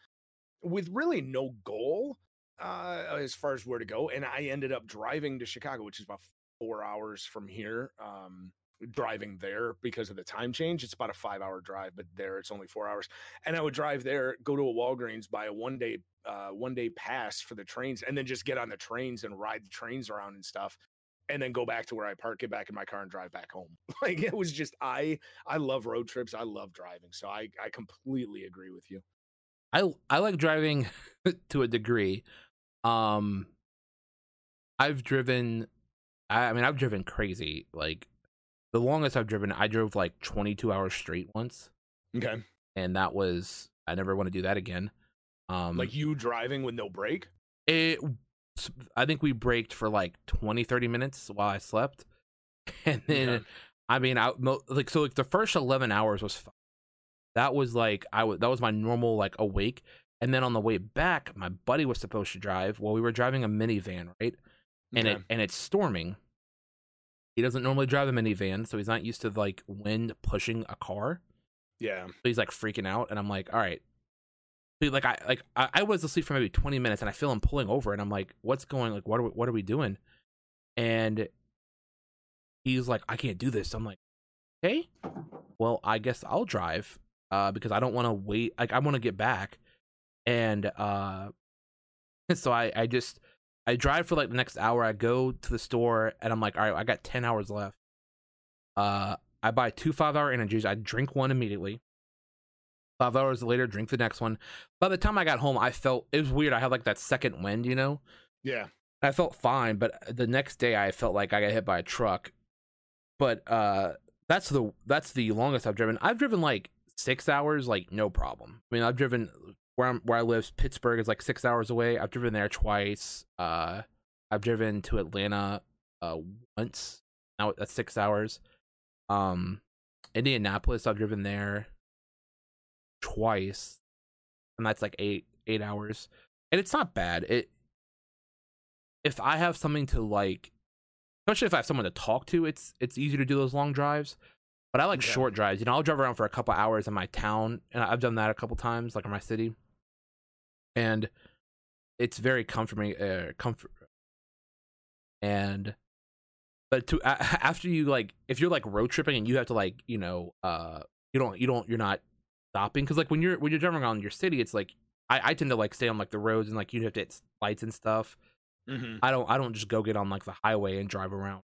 with really no goal uh, as far as where to go. And I ended up driving to Chicago, which is about four hours from here. Um, driving there because of the time change. It's about a five hour drive, but there it's only four hours. And I would drive there, go to a Walgreens, buy a one day, uh, one day pass for the trains, and then just get on the trains and ride the trains around and stuff. And then go back to where I park, get back in my car, and drive back home. [laughs] Like it was just I I love road trips. I love driving. So I I completely agree with you. I I like driving [laughs] to a degree. Um I've driven I, I mean I've driven crazy. Like the longest I've driven, I drove like 22 hours straight once, Okay. and that was I never want to do that again. Um Like you driving with no break. it I think we braked for like 20 30 minutes while I slept. [laughs] And then Okay. I mean I like so like the first 11 hours was fine. That was like I was that was my normal like awake. And then on the way back, my buddy was supposed to drive. Well, we were driving a minivan, right? And Okay. it and it's storming. He doesn't normally drive a minivan, so he's not used to like wind pushing a car. yeah. So he's like freaking out, and I'm like, all right. Like I like I, was asleep for maybe 20 minutes, and I feel him pulling over, and I'm like, what's going? Like, what are we, what are we doing? And he's like, I can't do this. I'm like, okay, well, I guess I'll drive, uh, because I don't want to wait. Like, I want to get back, and uh, [laughs] so I I just I drive for like the next hour. I go to the store, and I'm like, all right, I got 10 hours left. Uh, I buy two five hour energies. I drink one immediately. Five hours later, drink the next one. By the time I got home, I felt it was weird. I had like that second wind, you know. Yeah. I felt fine, but the next day I felt like I got hit by a truck. But uh, that's the that's the longest I've driven. I've driven like six hours, like no problem. I mean, I've driven where I'm where I live. Pittsburgh is like six hours away. I've driven there twice. Uh, I've driven to Atlanta uh once. Now that's six hours. Um, Indianapolis, I've driven there twice, and that's like eight eight hours, and it's not bad. It if I have something to like, especially if I have someone to talk to, it's it's easy to do those long drives. But I like short drives. You know, I'll drive around for a couple hours in my town, and I've done that a couple times, like in my city, and it's very comforting. Uh, comfort, and but to [laughs] after you like, if you're like road tripping and you have to like, you know, uh, you don't, you don't, you're not stopping because like when you're when you're driving around your city, it's like I, I tend to like stay on like the roads and like you have to hit lights and stuff. Mm-hmm. I don't I don't just go get on like the highway and drive around.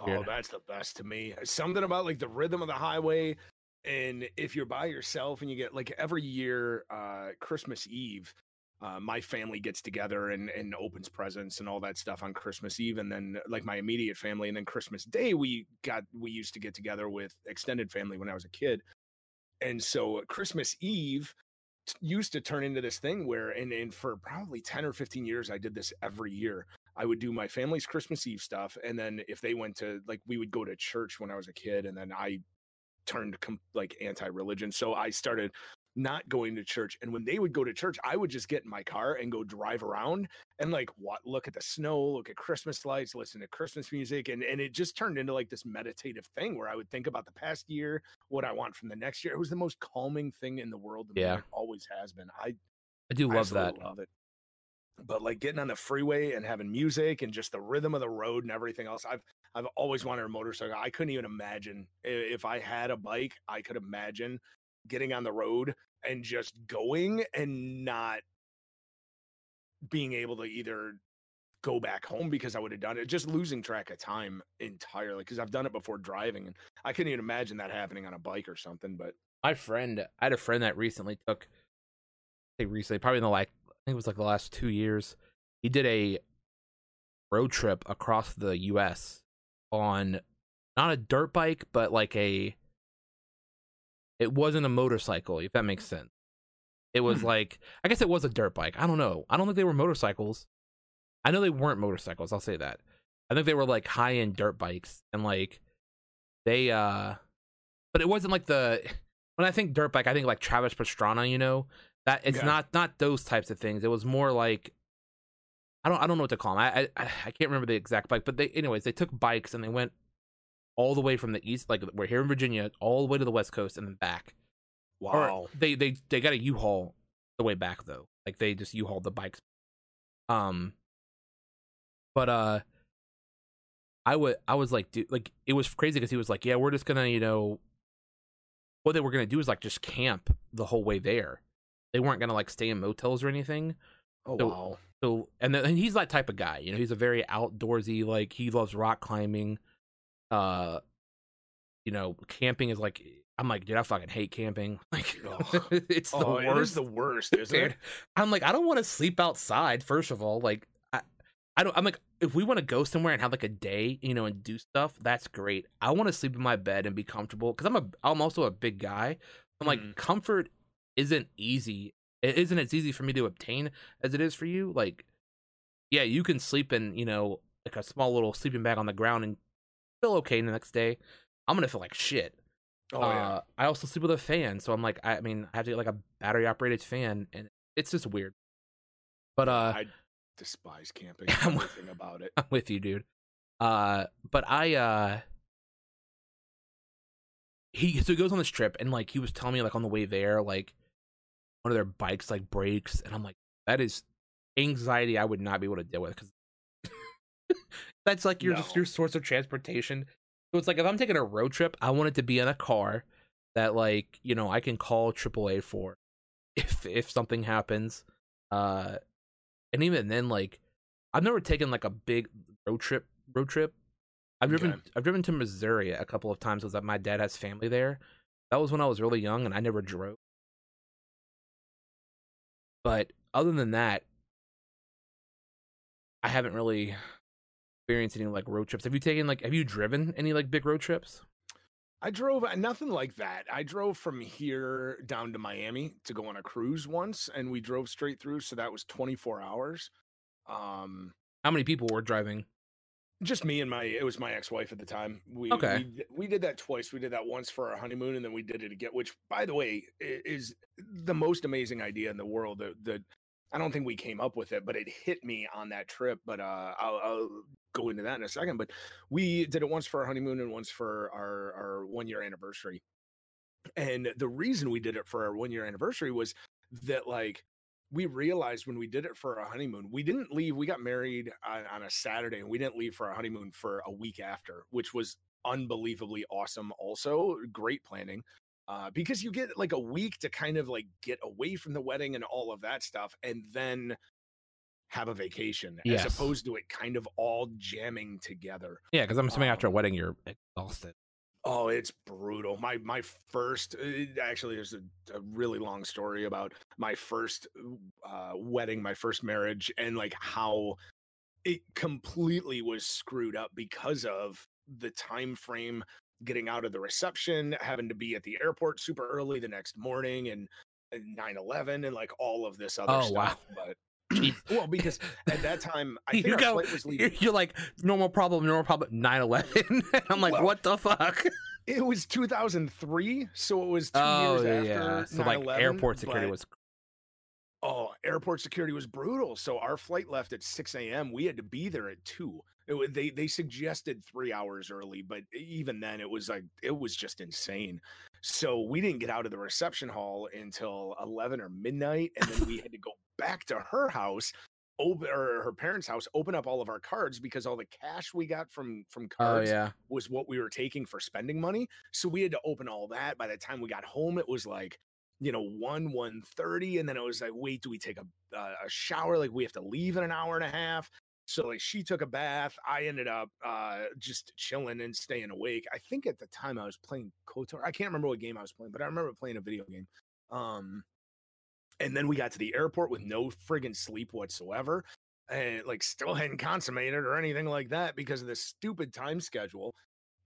Oh, that's the best to me. Something about like the rhythm of the highway. And if you're by yourself and you get like every year, uh, Christmas Eve, uh, my family gets together and, and opens presents and all that stuff on Christmas Eve. And then like my immediate family. And then Christmas Day, we got, we used to get together with extended family when I was a kid. And so uh, Christmas Eve t- used to turn into this thing where, and, and for probably 10 or 15 years, I did this every year. I would do my family's Christmas Eve stuff, and then if they went to like we would go to church when I was a kid, and then I turned com- like anti-religion, so I started not going to church. And when they would go to church, I would just get in my car and go drive around and like what look at the snow, look at Christmas lights, listen to Christmas music, and and it just turned into like this meditative thing where I would think about the past year, what I want from the next year. It was the most calming thing in the world. Yeah. It always has been. I I do I love that. Love it. But like getting on the freeway and having music and just the rhythm of the road and everything else, I've I've always wanted a motorcycle. I couldn't even imagine if I had a bike. I could imagine getting on the road and just going and not being able to either go back home because I would have done it, just losing track of time entirely. Because I've done it before driving, and I couldn't even imagine that happening on a bike or something. But my friend, I had a friend that recently took, say recently, probably in the like, I think it was like the last two years. He did a road trip across the U.S. on not a dirt bike, but like a. It wasn't a motorcycle, if that makes sense. It was Hmm. like, I guess it was a dirt bike. I don't know. I don't think they were motorcycles. I know they weren't motorcycles. I'll say that. I think they were like high end dirt bikes, and like they, uh, but it wasn't like the. [sighs] When I think dirt bike, I think like Travis Pastrana. You know that it's Yeah. not not those types of things. It was more like I don't I don't know what to call them. I I, [sighs] I can't remember the exact bike, but they anyways they took bikes and they went all the way from the east, like we're here in Virginia, all the way to the west coast and then back. Or Wow. they they they got a U-Haul the way back though. Like they just U-Hauled the bikes. Um. But uh. I would I was like dude like it was crazy because he was like yeah we're just gonna you know what they were gonna do is like just camp the whole way there. They weren't gonna like stay in motels or anything. Oh so- wow. So and then and he's that type of guy, you know. He's a very outdoorsy, like he loves rock climbing. Uh, you know, camping is like I'm like, dude, I fucking hate camping. [laughs] Like, Ugh. [laughs] it's the Oh, it is worst. the worst, [laughs] isn't it? I'm like, I don't want to sleep outside. First of all, like, I, I don't. I'm like, if we want to go somewhere and have like a day, you know, and do stuff, that's great. I want to sleep in my bed and be comfortable because I'm a, I'm also a big guy. I'm like, Mhm. comfort isn't easy. It isn't as easy for me to obtain as it is for you. Like, yeah, you can sleep in, you know, like a small little sleeping bag on the ground and feel okay the next day. I'm gonna feel like shit. Oh uh, yeah. I also sleep with a fan, so I'm like, I mean, I have to get like a battery operated fan, and it's just weird. But uh, I despise camping. [laughs] I'm- Everything about it. [laughs] I'm with you, dude. Uh, but I uh, he so he goes on this trip, and like he was telling me like on the way there, like one of their bikes like breaks, and I'm like, that is anxiety I would not be able to deal with because that's like your just No. your source of transportation. So it's like if I'm taking a road trip, I want it to be in a car that like you know I can call AAA for [laughs] if if something happens. Uh, and even then, like I've never taken like a big road trip. Road trip. I've driven. Okay. I've driven to Missouri a couple of times. That my dad has family there. That was when I was really young, and I never drove. But other than that, I haven't really experienced any like road trips. Have you taken like? Have you driven any like big road trips? I drove uh, nothing like that. I drove from here down to Miami to go on a cruise once, and we drove straight through. So that was 24 hours. Um, How many people were driving? just me and my it was my ex-wife at the time. We Okay. we, we did that twice. We did that once for our honeymoon, and then we did it again. Which, by the way, is the most amazing idea in the world. That, that I don't think we came up with it, but it hit me on that trip. But uh, I'll, I'll go into that in a second. But we did it once for our honeymoon and once for our our one year anniversary. And the reason we did it for our one year anniversary was that like we realized when we did it for our honeymoon, we didn't leave. We got married on, on a Saturday and we didn't leave for our honeymoon for a week after, which was unbelievably awesome. Also, great planning. Uh, because you get like a week to kind of like get away from the wedding and all of that stuff, and then have a vacation Yes. as opposed to it kind of all jamming together. Yeah, because I'm assuming after a Um, wedding you're exhausted. Oh, it's brutal. My my first uh, actually there's a, a really long story about my first uh wedding, my first marriage and like how it completely was screwed up because of the time frame getting out of the reception, having to be at the airport super early the next morning and 9/11 and like all of this other Oh, wow. stuff, but [clears throat] well because at that time [laughs] I think you go, flight was you're, leaving you're like normal problem, normal problem, 9/11. [laughs] I'm like, Well, what the fuck? It was 2003, so it was two Oh years yeah, after so like 9/11, airport security but- was Oh, airport security was brutal. So our flight left at 6 a.m. We had to be there at two. It, they they suggested three hours early, but even then, it was like it was just insane. So we didn't get out of the reception hall until 11 or midnight, and then we had to go back to her house, open or her parents' house, open up all of our cards because all the cash we got from from Oh cards yeah. was what we were taking for spending money. So we had to open all that. By the time we got home, it was like, you know, one one thirty, and then it was like, wait, do we take a uh, a shower? Like we have to leave in an hour and a half. So like she took a bath. I ended up uh just chilling and staying awake. I think at the time I was playing KOTOR. I can't remember what game I was playing, but I remember playing a video game. Um and then we got to the airport with no friggin' sleep whatsoever. And like still hadn't consummated or anything like that because of this stupid time schedule.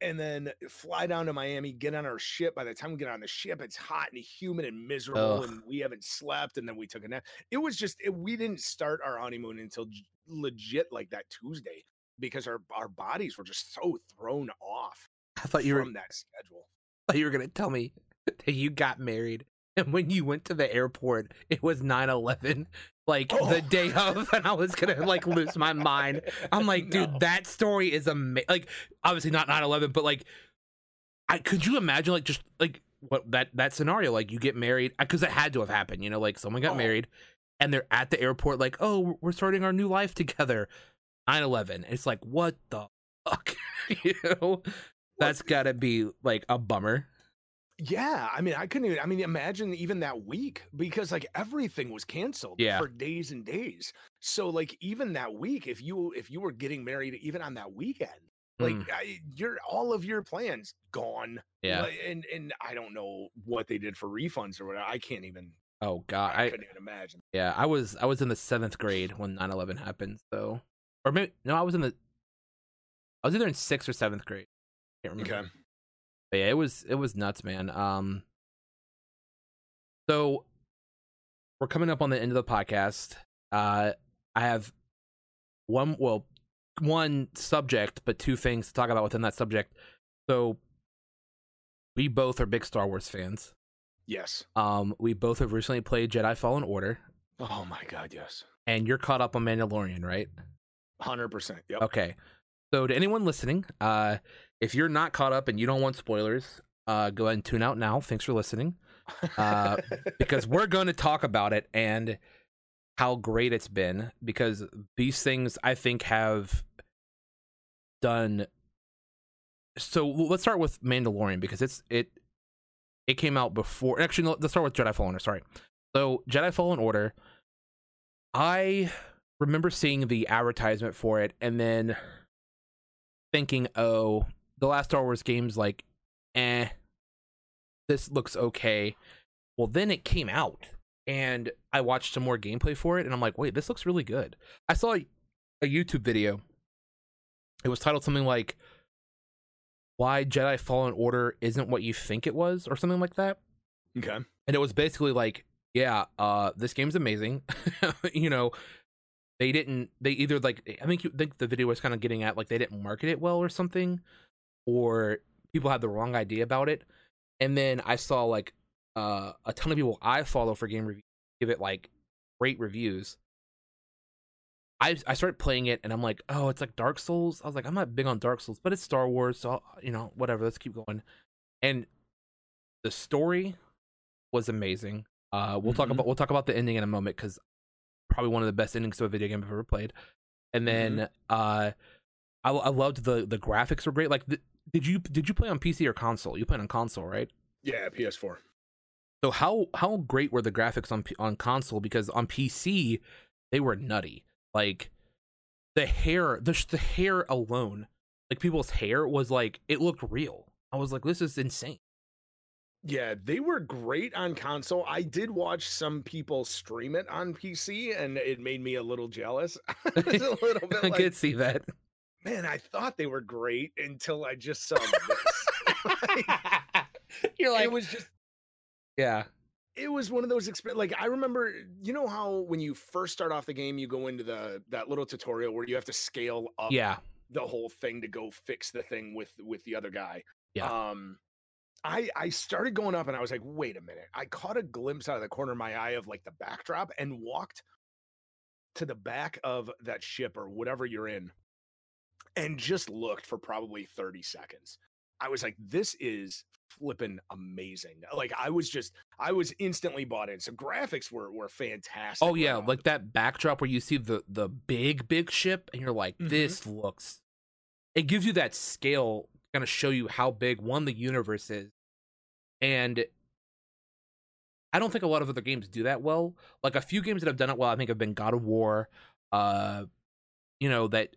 And then fly down to Miami, get on our ship. By the time we get on the ship, it's hot and humid and miserable, Ugh. and we haven't slept. And then we took a nap. It was just it, we didn't start our honeymoon until j- legit like that Tuesday because our our bodies were just so thrown off I thought you were from that schedule. thought you were gonna tell me [laughs] that you got married and when you went to the airport it was 9-11 like Oh. the day of and i was gonna like lose my mind i'm like [laughs] dude No. that story is amazing like obviously not 9-11 but like i could you imagine like just like what that that scenario like you get married uh, because it had to have happened you know like someone got Oh. married and they're at the airport like oh we're starting our new life together 9-11 it's like what the [laughs] fuck [laughs] you know that's gotta be like a bummer Yeah, I mean, I couldn't even. I mean, imagine even that week because like everything was canceled Yeah. for days and days. So like even that week, if you if you were getting married even on that weekend, like Mm. I, your all of your plans gone. yeah and and I don't know what they did for refunds or whatever. I can't even. Oh god, I, I couldn't even imagine. yeah, I was I was in the seventh grade when 9-11 happened, so or maybe no, I was in the I was either in sixth or seventh grade. Can't remember. Okay. But yeah, it was it was nuts, man. Um, so we're coming up on the end of the podcast. Uh, I have one well, one subject, but two things to talk about within that subject. So we both are big Star Wars fans. Yes. Um, we both have recently played Jedi Fallen Order, Oh my God. Yes. and you're caught up on Mandalorian, right? Hundred percent. Yep. Okay. So to anyone listening, uh, if you're not caught up and you don't want spoilers, uh, go ahead and tune out now. Thanks for listening, uh, [laughs] because we're going to talk about it and how great it's been. Because these things, I think, have done. So let's start with Mandalorian because it's it. It came out before. Actually, no, let's start with Jedi Fallen Order. Sorry. So Jedi Fallen Order. I remember seeing the advertisement for it and then thinking, oh, the last Star Wars game's like, eh, this looks okay. Well, then it came out and I watched some more gameplay for it and I'm like, wait, this looks really good. I saw a, a YouTube video. It was titled something like, Why Jedi Fallen Order Isn't What You Think It Was, or something like that okay. and it was basically like yeah uh this game's amazing [laughs] you know they didn't they either like i think you think the video was kind of getting at like they didn't market it well or something or people have the wrong idea about it and then i saw like uh a ton of people i follow for game reviews give it like great reviews I, I started playing it and I'm like, oh, it's like Dark Souls. I was like, I'm not big on Dark Souls, but it's Star Wars, so I'll- you know, whatever. Let's keep going. And the story was amazing. Uh, we'll talk Mhm. about we'll talk about the ending in a moment because probably one of the best endings to a video game I've ever played. And then uh, I, I loved the the graphics were great. Like, did you did you play on PC or console? You played on console, right? Yeah. PS4. So how how great were the graphics on on console? Because on PC they were nutty. Like the hair, the the hair alone, like people's hair was like it looked real. I was like, this is insane. Yeah, they were great on console. I did watch some people stream it on PC, and it made me a little jealous. [laughs] I a little bit [laughs] I like, could see that. Man, I thought they were great until I just saw this. [laughs] [laughs] You're like, it was just, yeah, it was one of those exp- like I remember, you know how when you first start off the game, you go into the that little tutorial where you have to scale up yeah, the whole thing to go fix the thing with with the other guy. Yeah. Um I I started going up and I was like, wait a minute. I caught a glimpse out of the corner of my eye of like the backdrop and walked to the back of that ship or whatever you're in and just looked for probably 30 seconds. I was like, this is flipping amazing. Like I was just I was instantly bought in. So graphics were were fantastic. Oh yeah, like that backdrop where you see the the big big ship, and you're like, Mhm. this looks. It gives you that scale, kind of show you how big one the universe is, and I don't think a lot of other games do that well. Like a few games that have done it well, I think have been God of War, uh, you know that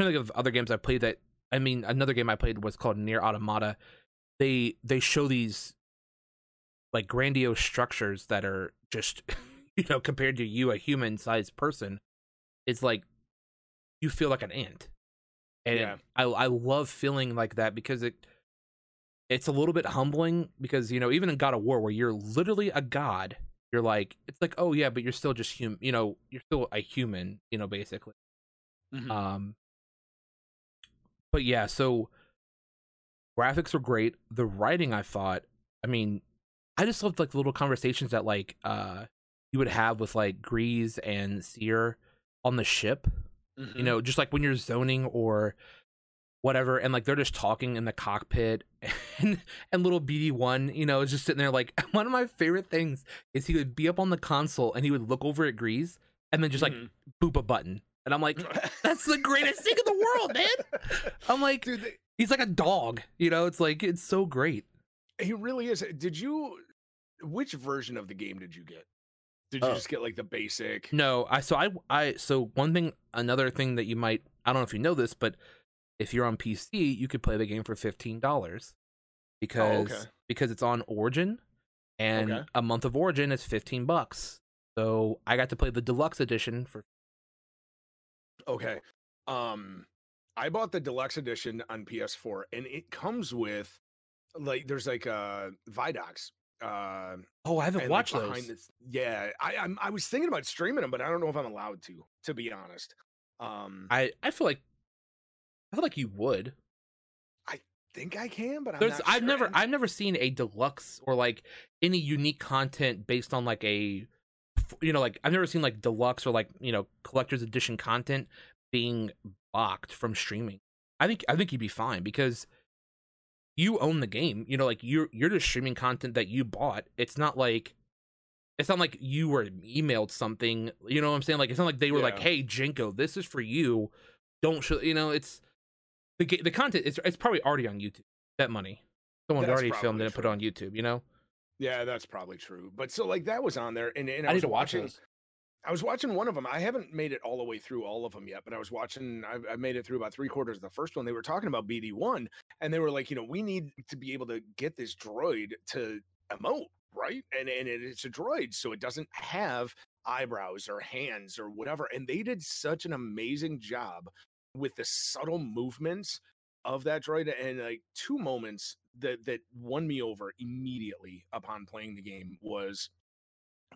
I'm trying to think of other games I played that I mean another game I played was called NieR: Automata. They they show these like grandiose structures that are just [laughs] you know compared to you a human sized person it's like you feel like an ant and Yeah. I I love feeling like that because it it's a little bit humbling because you know even in God of War where you're literally a god you're like it's like oh yeah but you're still just human you know you're still a human you know basically Mhm. um but yeah so graphics were great the writing I thought I mean I just loved like the little conversations that like uh you would have with like Greez and Cere on the ship you Mhm. know just like when you're zoning or whatever and like they're just talking in the cockpit [laughs] and and little bd1 you know is just sitting there like [laughs] one of my favorite things is he would be up on the console and he would look over at Greez and then just like Mhm. boop a button and i'm like [laughs] that's the greatest thing in the world man [laughs] i'm like Dude, they- he's like a dog you know it's like it's so great he really is. Did you? Which version of the game did you get? Did you Oh. just get like the basic? No, I so I I so one thing another thing that you might I don't know if you know this, but if you're on PC, you could play the game for fifteen dollars oh, because Oh, okay. because it's on Origin, and Okay. a month of Origin is fifteen bucks. So I got to play the deluxe edition for Okay. Um I bought the deluxe edition on PS4 and it comes with like there's like uh Vidocs. Uh oh I haven't like, watched behind those. this- yeah, I I'm, I was thinking about streaming them, but I don't know if I'm allowed to, to be honest. Um I I feel like I feel like you would. I think I can, but I'm There's not I've sure. never I've never seen a deluxe or like any unique content based on like a you know like I've never seen like deluxe or like you know collector's edition content being blocked from streaming. I think I think you'd be fine because you own the game. You know like you're you're just streaming content that you bought. It's not like it's not like you were emailed something. You know what I'm saying? Like it's not like they were like, "Hey, Jenko, this is for you. Don't show." You know, it's the the content. It's it's probably already on YouTube. That money. someone already filmed it and put it on YouTube. You know. Yeah, that's probably true. But so like that was on there, and, and I, I need was to watch watching. those. I was watching one of them. I haven't made it all the way through all of them yet, but I was watching. I, I made it through about three quarters of the first one. They were talking about BD one, and they were like, you know, we need to be able to get this droid to emote, right? And and it, it's a droid, so it doesn't have eyebrows or hands or whatever. And they did such an amazing job with the subtle movements of that droid and like two moments that that won me over immediately upon playing the game was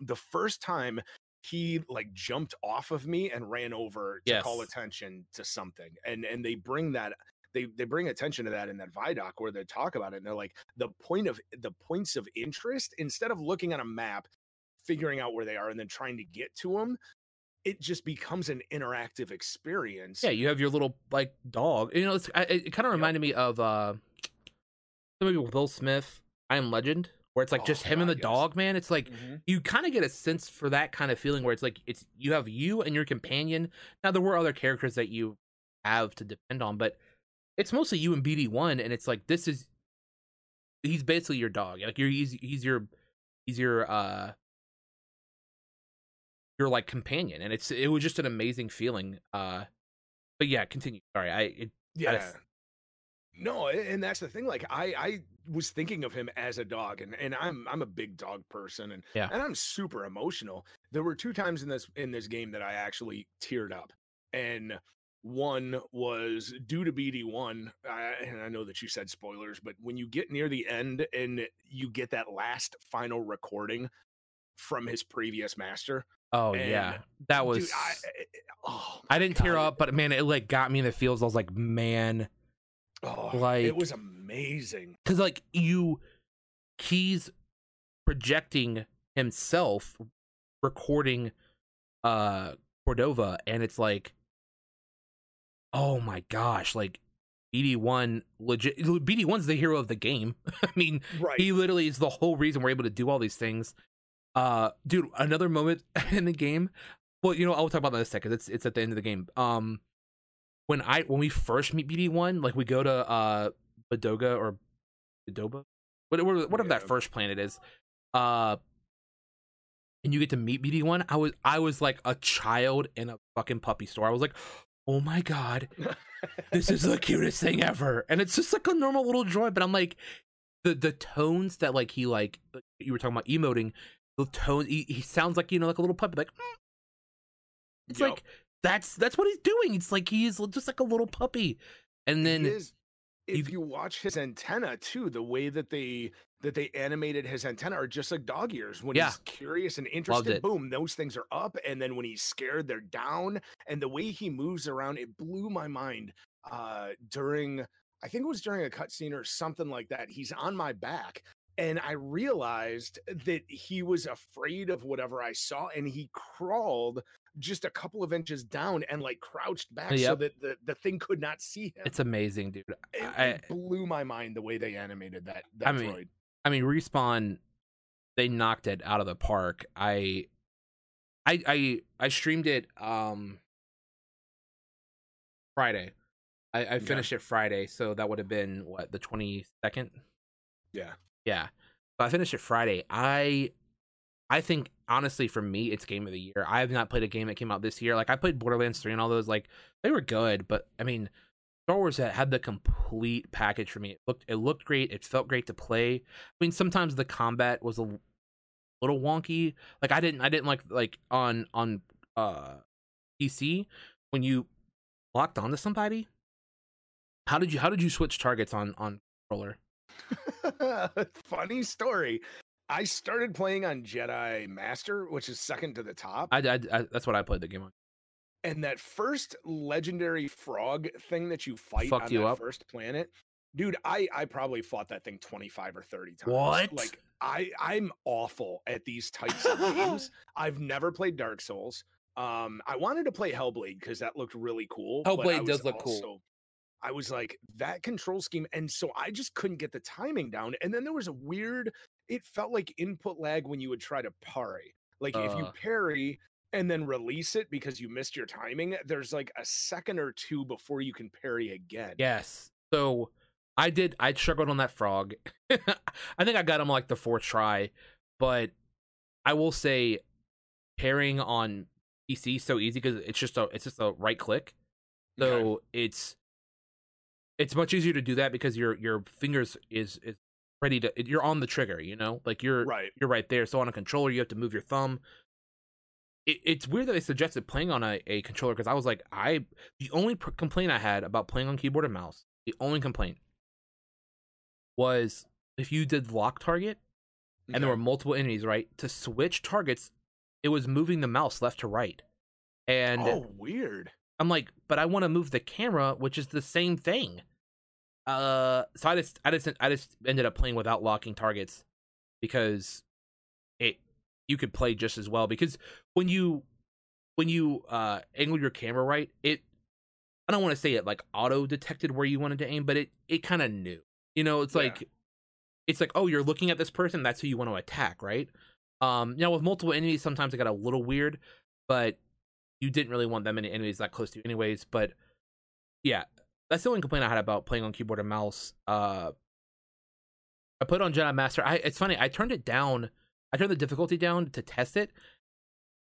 the first time he like jumped off of me and ran over to call attention to something and and they bring that they they bring attention to that in that vidoc where they talk about it and they're like the point of the points of interest instead of looking on a map figuring out where they are and then trying to get to them it just becomes an interactive experience Yeah, you have your little like dog. You know, it's, I, it kind of reminded me of uh, the movie with Will Smith, I Am Legend, where it's like Oh, just him and the yes. dog, man. It's like Mhm. you kind of get a sense for that kind of feeling where it's like it's you have you and your companion. Now there were other characters that you have to depend on, but it's mostly you and BD one, and it's like this is he's basically your dog. Like you're he's he's your he's your uh your like companion, and it's it was just an amazing feeling. Uh, but yeah, continue. Sorry, I it, yeah just- no and that's the thing like i i was thinking of him as a dog and and i'm i'm a big dog person and Yeah. and i'm super emotional there were two times in this in this game that i actually teared up and one was due to bd1 uh, and i know that you said spoilers but when you get near the end and you get that last final recording from his previous master oh And, yeah, that was. dude, I, oh I didn't tear up, but man, it like got me in the feels. I was like, man, oh, like- it was amazing because like you, he's projecting himself recording uh Cordova, and it's like, oh my gosh, like BD one legit. BD one's the hero of the game. [laughs] I mean, right he literally is the whole reason we're able to do all these things. Uh, dude, another moment [laughs] in the game. Well, you know, I'll talk about that in a second. It's it's at the end of the game. Um, when I when we first meet BD one, like we go to uh Badoga or Badoba, whatever whatever that first planet is. Uh, and you get to meet BD1, I was I was like a child in a fucking puppy store. I was like, "Oh my god, this is the cutest thing ever!" And it's just like a normal little droid, but I'm like, the the tones that like he like you were talking about emoting, the tones he, he sounds like you know like a little puppy, like "Mm." it's Yup. like that's that's what he's doing. It's like he's just like a little puppy, and then is- if you- you watch his antenna too, the way that they that they animated his antenna are just like dog ears. When Yeah. he's curious and interested, boom, those things are up. And then when he's scared, they're down. And the way he moves around, it blew my mind. Uh during I think it was during a cutscene or something like that. He's on my back. And I realized that he was afraid of whatever I saw, and he crawled just a couple of inches down and like crouched back so that the, the thing could not see him. it's amazing, dude. It, I- it blew my mind the way they animated that. that I mean, droid. I mean, respawn, they knocked it out of the park. I, I, I, I streamed it um Friday. I, I finished it Friday, so that would have been what the twenty second. Yeah. Yeah, so I finished it Friday. I, I think honestly, for me, it's game of the year. I have not played a game that came out this year. Like I played Borderlands three and all those. Like they were good, but I mean, Star Wars had, had the complete package for me. It looked it looked great. It felt great to play. I mean, sometimes the combat was a little wonky. Like I didn't I didn't like like on on uh PC when you locked onto somebody. How did you how did you switch targets on on controller? [laughs] [laughs] Funny story. I started playing on Jedi Master, which is second to the top. I, I, I that's what I played the game on. and that first legendary frog thing that you fight Fucked on you that up? first planet, dude, I I probably fought that thing 25 or 30 times. What? Like I I'm awful at these types of games. [laughs] I've never played Dark Souls. Um I wanted to play Hellblade because that looked really cool. Hellblade does look cool. I was like that control scheme and so I just couldn't get the timing down and then there was a weird it felt like input lag when you would try to parry. Like if you Uh. parry and then release it because you missed your timing, there's like a second or two before you can parry again. Yes. So I did. I struggled on that frog. [laughs] I think I got him like the fourth try, but I will say, parrying on PC so easy because it's just a it's just a right click. So Okay. it's it's much easier to do that because your your fingers is is ready to you're on the trigger. You know, like you're right. you're right there. So on a controller, you have to move your thumb. It, it's weird that they suggested playing on a, a controller because I was like, I the only pr- complaint I had about playing on keyboard and mouse, the only complaint was if you did lock target and there were multiple enemies, right? To switch targets, it was moving the mouse left to right, and oh weird. I'm like, but I want to move the camera, which is the same thing. Uh, so I just, I just, I just ended up playing without locking targets because it, you could play just as well because when you, when you uh angle your camera right, it, I don't want to say it like auto detected where you wanted to aim, but it, it kind of knew. You know, it's Yeah. like, it's like, oh, you're looking at this person, that's who you want to attack, right? Um, now with multiple enemies, sometimes it got a little weird, but you didn't really want that many enemies that close to you anyways but yeah that's the only complaint i had about playing on keyboard and mouse uh i put on jedi master i it's funny i turned it down i turned the difficulty down to test it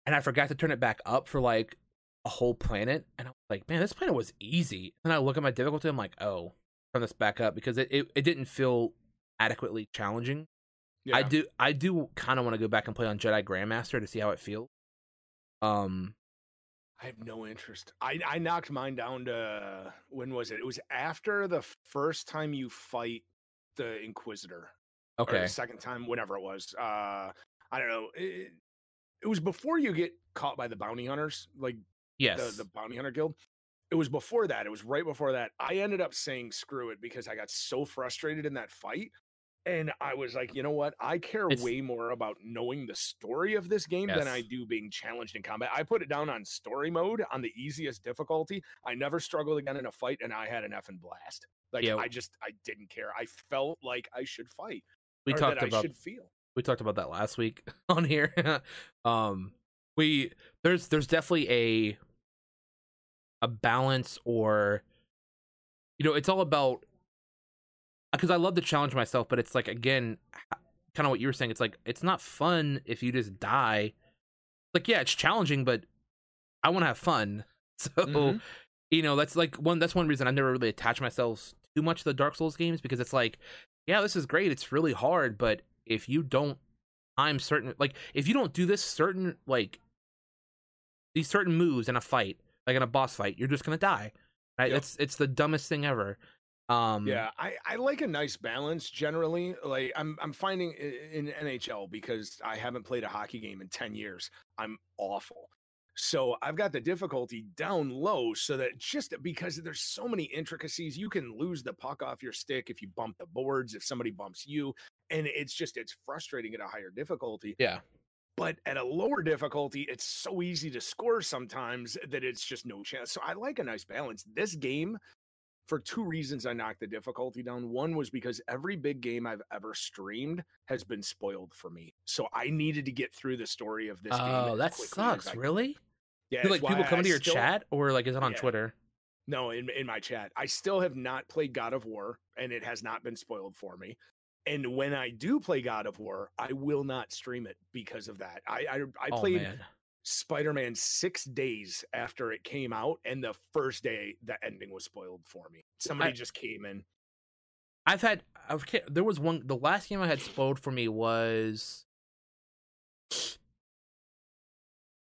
and i forgot to turn it back up for like a whole planet and i was like man this planet was easy and i look at my difficulty i'm like oh turn this back up because it, it, it didn't feel adequately challenging Yeah. I do I do kind of want to go back and play on Jedi Grandmaster to see how it feels. Um I have no interest. I I knocked mine down to when was it? It was after the first time you fight the Inquisitor. Or okay. the second time, whatever it was. Uh I don't know. It, it was before you get caught by the bounty hunters, like Yes. the, the bounty hunter guild. It was before that. It was right before that. I ended up saying screw it because I got so frustrated in that fight. And I was like, you know what? I care It's- way more about knowing the story of this game than I do being challenged in combat. I put it down on story mode on the easiest difficulty. I never struggled again in a fight, and I had an effing blast. Like Yeah. I just I didn't care. I felt like I should fight. we talked that I about should feel. we talked about that last week [laughs] on here. um we there's there's definitely a a balance or you know, it's all about because I love to challenge myself, but it's like again kind of what you were saying it's like it's not fun if you just die like yeah, it's challenging, but I want to have fun. [laughs] So Mhm. you know, that's like one. That's one reason I never really attach myself too much to the Dark Souls games because it's like, yeah, this is great. It's really hard, but if you don't I'm certain, like if you don't do this certain like these certain moves in a fight, like in a boss fight, you're just gonna die. Right? Yep. It's it's the dumbest thing ever. Um, Yeah, I, I like a nice balance generally. Like I'm I'm finding in NHL because I haven't played a hockey game in 10 years. I'm awful. So I've got the difficulty down low so that just because there's so many intricacies, you can lose the puck off your stick if you bump the boards, if somebody bumps you, and it's just it's frustrating at a higher difficulty. Yeah. But at a lower difficulty, it's so easy to score sometimes that it's just no chance. So I like a nice balance. This game for two reasons I knocked the difficulty down. One was because every big game I've ever streamed has been spoiled for me. So I needed to get through the story of this game. Oh, that sucks. Really? Yeah, Do, like people come I into your still- chat, or like is it on Yeah. Twitter? No, in in my chat. I still have not played God of War, and it has not been spoiled for me. And when I do play God of War, I will not stream it because of that. I I, I oh played man. Spider-Man six days after it came out, and the first day the ending was spoiled for me. Somebody I- just came in. I've had I've there was one the last game I had spoiled for me was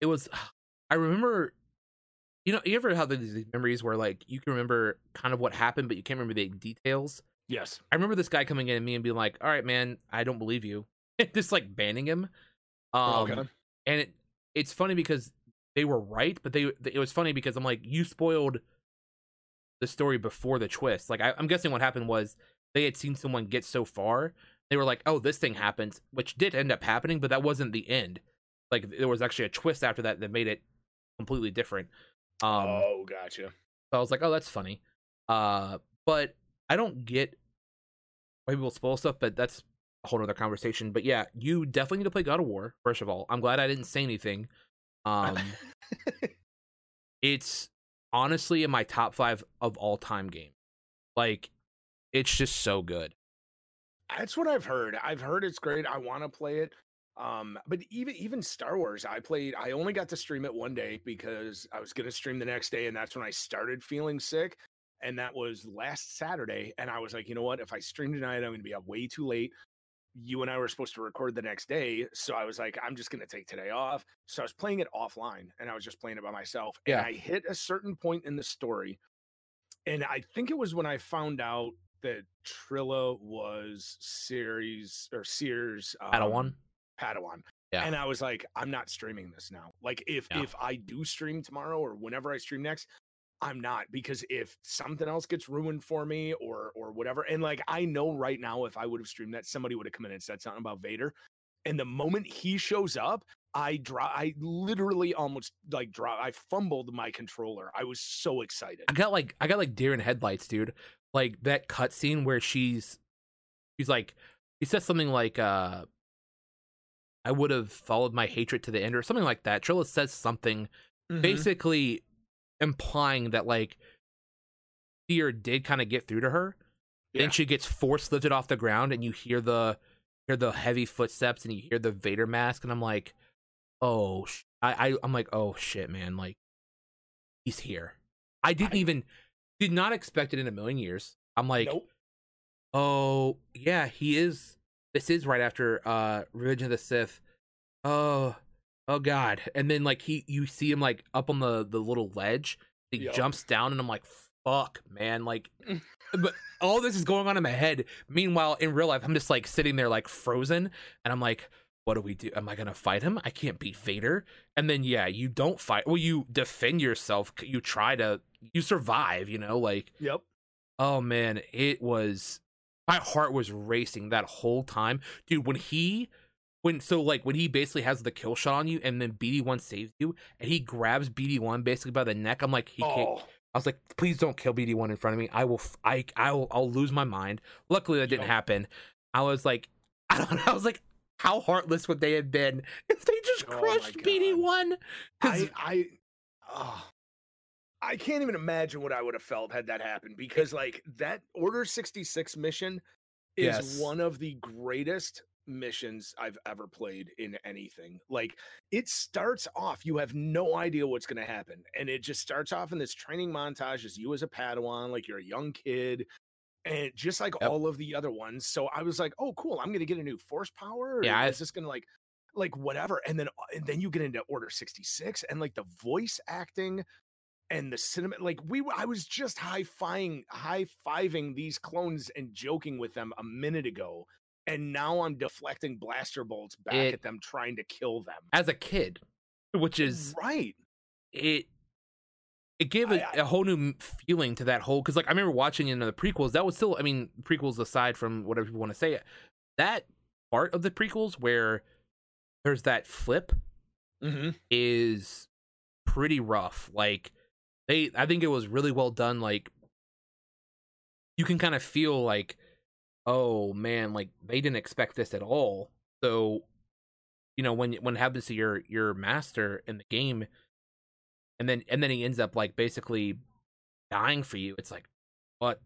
it was I remember you know you ever have these these memories where like you can remember kind of what happened but you can't remember the details. Yes. I remember this guy coming in at me and being like, "All right, man, I don't believe you," [laughs] just like banning him. Um, okay. and it it's funny because they were right, but they it was funny because I'm like, you spoiled the story before the twist. Like I, I'm guessing what happened was they had seen someone get so far, they were like, oh, this thing happens, which did end up happening, but that wasn't the end. Like there was actually a twist after that that made it completely different. Um, oh, gotcha. so I was like, oh, that's funny. Uh, but I don't get why people spoil stuff, but that's whole other conversation. But yeah, you definitely need to play God of War, first of all. I'm glad I didn't say anything. Um, [laughs] it's honestly in my top five of all time game. Like, it's just so good. That's what I've heard. I've heard it's great. I want to play it. Um, but even even Star Wars, I played. I only got to stream it one day because I was gonna stream the next day, and that's when I started feeling sick. And that was last Saturday. And I was like, you know what? If I stream tonight, I'm gonna be up way too late. You and I were supposed to record the next day, so I was like, I'm just gonna take today off. So I was playing it offline, and I was just playing it by myself. Yeah. And I hit a certain point in the story, and I think it was when I found out that Trilla was Cere's or Cere's um, Padawan. Padawan. Yeah. And I was like, I'm not streaming this now. Like if Yeah. if I do stream tomorrow or whenever I stream next, I'm not because if something else gets ruined for me or or whatever, and like I know right now if I would have streamed that, somebody would have come in and said something about Vader. And the moment he shows up, I draw I literally almost like draw I fumbled my controller. I was so excited. I got like I got like deer in headlights, dude. Like that cutscene where she's she's like he says something like uh I would have followed my hatred to the end or something like that. Trilla says something Mhm. basically implying that like fear did kind of get through to her. Yeah. Then she gets force lifted off the ground and you hear the hear the heavy footsteps and you hear the Vader mask and I'm like, "Oh, sh-. I, I I'm like, "Oh shit, man, like he's here." I didn't I- even did not expect it in a million years. I'm like, nope. oh yeah he is this is right after uh revenge of the sith oh oh god. And then like he you see him like up on the the little ledge. He Yup. jumps down and i'm like fuck man. Like mm. but all this is going on in my head. Meanwhile in real life i'm just like sitting there like frozen. And i'm like what do we do? Am i gonna fight him? I can't beat vader. And then yeah you don't fight well you defend yourself. You try to you survive you know? Like Yep. Oh man, it was my heart was racing that whole time. Dude, when he when so like when he basically has the kill shot on you and then BD1 saves you and he grabs BD1 basically by the neck, I'm like he can't Oh, I was like please don't kill BD1 in front of me. I will f- I I'll I'll lose my mind. Luckily that didn't happen. I was like [laughs] I don't know. I was like how heartless would they have been [laughs] if they just Oh crushed God. BD1? Cuz I I oh, I can't even imagine what I would have felt had that happened because like that Order 66 mission is Yes. one of the greatest missions I've ever played in anything. Like it starts off, you have no idea what's going to happen. And it just starts off in this training montage as you as a Padawan, like you're a young kid. And just like Yep. all of the other ones. So I was like, oh, cool. I'm going to get a new force power. Yeah, I- Is this going to like, like whatever. And then, uh, and then you get into Order 66 and like the voice acting and the cinema like we i was just high-fiving high-fiving these clones and joking with them a minute ago and now i'm deflecting blaster bolts back It- at them trying to kill them as a kid, which is right it. It gave a, I- a whole new feeling to that whole because like I remember watching in the prequels. That was still, I mean, prequels aside from whatever people want to say, that part of the prequels where there's that flip mm-hmm. is pretty rough. Like they I think it was really well done like you can kind of feel like oh man, like they didn't expect this at all. So you know when when it happens to your your master in the game and then and then he ends up like basically dying for you. It's like what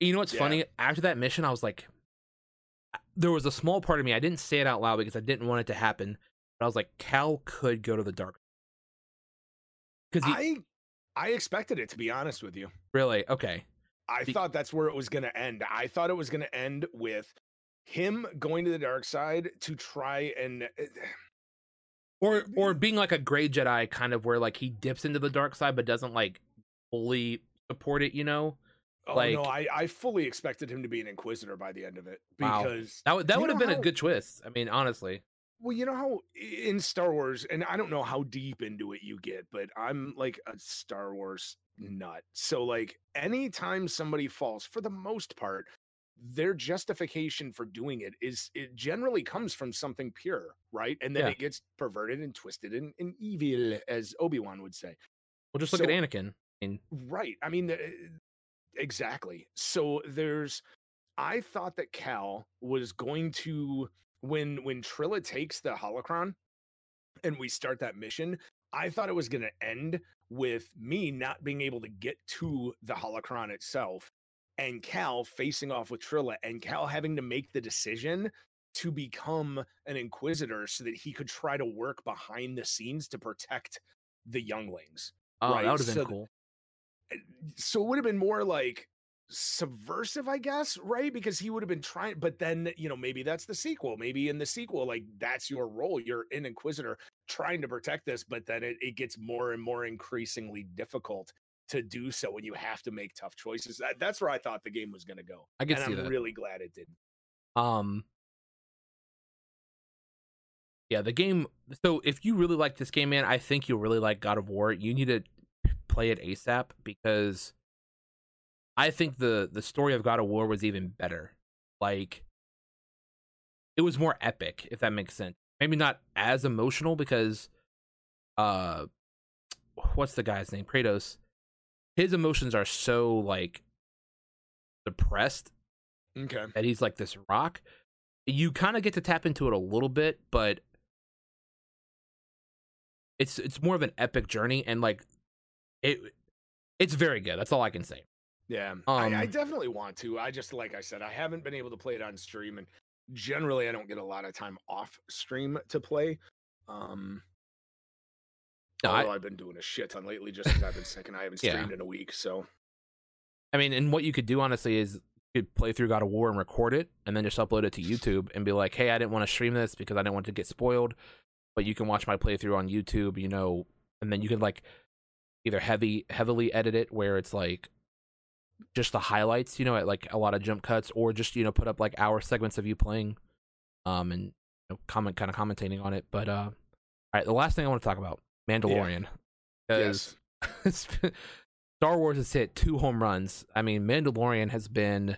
you know what's Yeah. funny? After that mission I was like there was a small part of me I didn't say it out loud because I didn't want it to happen. But I was like, Cal could go to the dark. Because i i expected it to be honest with you really okay. I Be- thought that's where it was going to end i thought it was going to end with him going to the dark side to try and eh, Or or being like a gray Jedi kind of where like he dips into the dark side but doesn't like fully support it, you know? oh Like- no I, I fully expected him to be an inquisitor by the end of it Wow. because That would that would have been a good twist. I mean, honestly. Well, you know how in Star Wars, and I don't know how deep into it you get, but I'm like a Star Wars nut. So, like, anytime somebody falls, for the most part, their justification for doing it is it generally comes from something pure, right? And then Yeah. it gets perverted and twisted and, and evil, as Obi Wan would say. Well just look So- at Anakin. Mean, Right. I mean, uh, exactly. So there's, I thought that Cal was going to when when Trilla takes the holocron, and we start that mission. I thought it was going to end with me not being able to get to the holocron itself, and Cal facing off with Trilla, and Cal having to make the decision to become an Inquisitor so that he could try to work behind the scenes to protect the younglings oh, Right, that would have been so- cool. Eh, so it would have been more like subversive, I guess, right? Because he would have been trying, but then, you know, maybe that's the sequel. Maybe in the sequel, like that's your role. You're an inquisitor trying to protect this, but then it, it gets more and more increasingly difficult to do so when you have to make tough choices. That, that's where I thought the game was going to go. I can and see I'm that. really glad it didn't. Um Yeah, the game so if you really like this game, man, I think you'll really like God of War. You need to play it ASAP because I think the the story of God of War was even better. Like it was more epic, if that makes sense. Maybe not as emotional because uh what's the guy's name? Kratos. His emotions are so like depressed Okay. that he's like this rock. You kind of get to tap into it a little bit, but it's it's more of an epic journey and like it it's very good. That's all I can say. Yeah, I, I Um, definitely want to. I just, like I said, I haven't been able to play it on stream, and generally, I don't get a lot of time off stream to play. Um, No, I, I've been doing a shit ton lately, just because I've been sick and I [laughs] haven't Yeah. streamed in a week. So I mean, and what you could do honestly is you could play through God of War and record it and then just upload it to YouTube and be like, "Hey, I didn't want to stream this because I didn't want to get spoiled, but you can watch my playthrough on YouTube, you know." And then you could like either heavy heavily edit it where it's like just the highlights, you know, at like a lot of jump cuts or just, you know, put up like hour segments of you playing um and you know, comment kind of commentating on it. But uh all right, the last thing I want to talk about, Mandalorian. yes, [laughs] Star Wars has hit two home runs. I mean, Mandalorian has been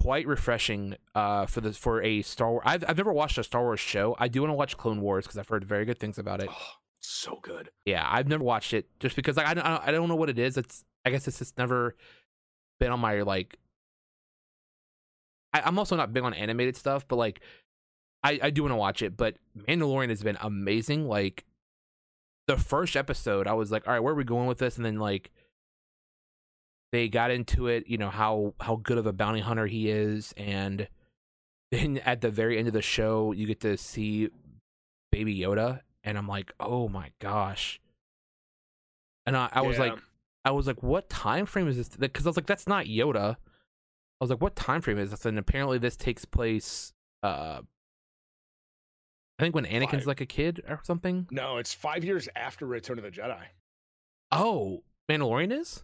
quite refreshing uh for the for a Star Wars. I've I've never watched a Star Wars show. I do want to watch Clone Wars because I've heard very good things about it. oh, so good. Yeah, I've never watched it just because like, I don't I don't know what it is. It's I guess it's just never been on my like. I, I'm also not big on animated stuff, but like, I I do want to watch it. But Mandalorian has been amazing. Like, the first episode, I was like, all right, where are we going with this? And then like, they got into it. You know how how good of a bounty hunter he is, and [laughs] then at the very end of the show, you get to see Baby Yoda, and I'm like, oh my gosh. And I, I was Yeah. like, I was like, what time frame is this? Because I was like, that's not Yoda. I was like, what time frame is this? And apparently, this takes place. uh I think when Anakin's Five. like a kid or something. No, it's five years after Return of the Jedi. Oh, Mandalorian is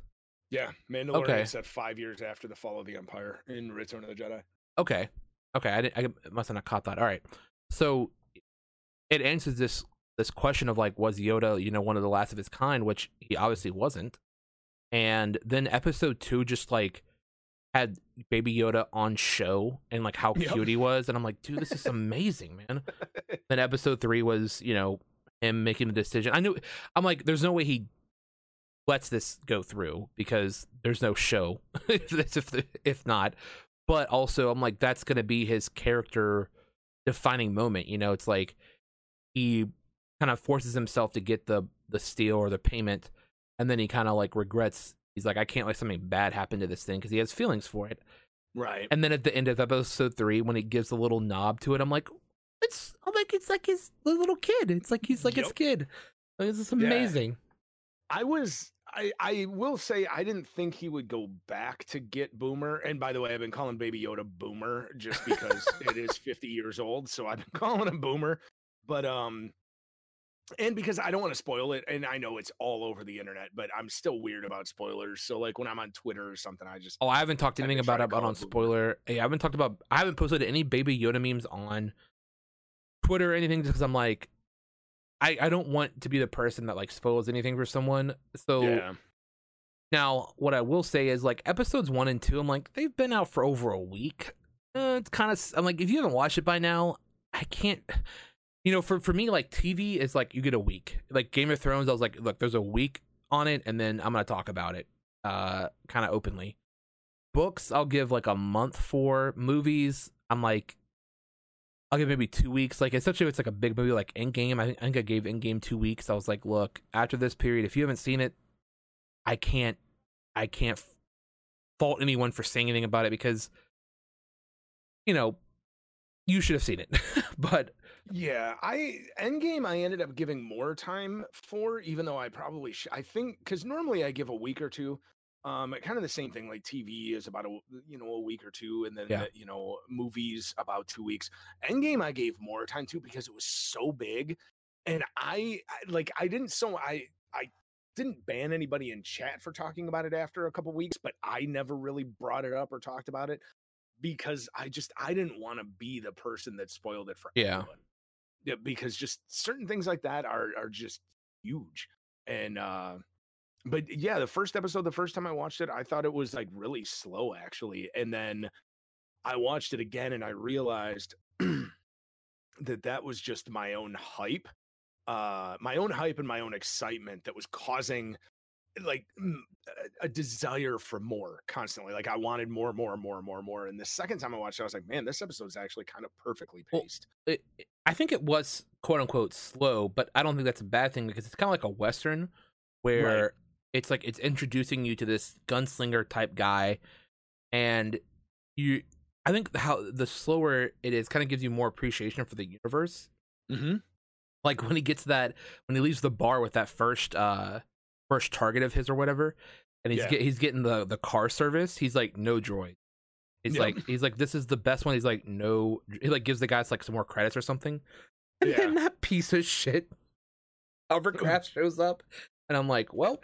Yeah, Mandalorian Okay. is set five years after the fall of the Empire in Return of the Jedi. okay. Okay, I didn't. I must have not caught that. All right, so it answers this this question of like, was Yoda, you know, one of the last of his kind, which he obviously wasn't. And then episode two just like had Baby Yoda on show and like how Yep. cute he was, and I'm like, dude, this is [laughs] amazing, man. then episode three was, you know, him making the decision. I knew. I'm like, there's no way he lets this go through because there's no show [laughs] if if if not. But also, I'm like, that's gonna be his character defining moment. You know, it's like he kind of forces himself to get the the steal or the payment, and then he kind of like regrets. He's like, I can't let something bad happen to this thing because he has feelings for it. Right. And then at the end of episode three, when he gives a little knob to it, I'm like, it's I'm like it's like his little kid. It's like he's like his kid. Like, this is Yeah. amazing. I was I I will say I didn't think he would go back to get Boomer. And by the way, I've been calling Baby Yoda Boomer just because [laughs] it is 50 years old, so I've been [laughs] calling him Boomer. But um and because I don't want to spoil it, and I know it's all over the internet, but I'm still weird about spoilers. So like when I'm on Twitter or something, I just Oh, I haven't talked anything about it about on spoiler. Hey, I haven't talked about. I haven't posted any Baby Yoda memes on Twitter or anything just because I'm like, I I don't want to be the person that like spoils anything for someone. So yeah. now, what I will say is like episodes one and two. I'm like they've been out for over a week. Uh, it's kind of. I'm like if you haven't watched it by now, I can't. You know, for for me, like TV is like you get a week. Like Game of Thrones, I was like, look, there's a week on it, and then I'm gonna talk about it, uh, kind of openly. Books, I'll give like a month for. Movies, I'm like, I'll give maybe two weeks. Like, especially if it's like a big movie like Endgame. I think I, think I gave Endgame two weeks. I was like, look, after this period, if you haven't seen it, I can't, I can't fault anyone for saying anything about it because, you know, you should have seen it. [laughs] but Yeah, I Endgame I ended up giving more time for, even though I probably sh- I think because normally I give a week or two. Um, kind of the same thing. Like TV is about a you know a week or two, and then Yeah. you know movies about two weeks. Endgame I gave more time to because it was so big, and I, I like I didn't so I I didn't ban anybody in chat for talking about it after a couple weeks, but I never really brought it up or talked about it because I just I didn't want to be the person that spoiled it for Yeah. everyone. Yeah, because just certain things like that are are just huge. And uh but yeah, the first episode, the first time I watched it, I thought it was like really slow actually. And then I watched it again and I realized [clears throat] that that was just my own hype. Uh my own hype and my own excitement that was causing like a- desire for more constantly. Like I wanted more, and more, and more, more, more. And the second time I watched it, I was like, man, this episode's actually kind of perfectly Well, paced. it, I think it was quote unquote slow, but I don't think that's a bad thing because it's kind of like a western where it's like it's introducing you to this gunslinger type guy, and you. I think how the slower it is kind of gives you more appreciation for the universe. Mm-hmm. Like when he gets that when he leaves the bar with that first uh first target of his or whatever, and he's Yeah. get, he's getting the the car service. He's like no droid. He's Yep. like he's like this is the best one. He's like no. He like gives the guys like some more credits or something. And Yeah. then that piece of shit hovercraft [laughs] shows up, and I'm like, well.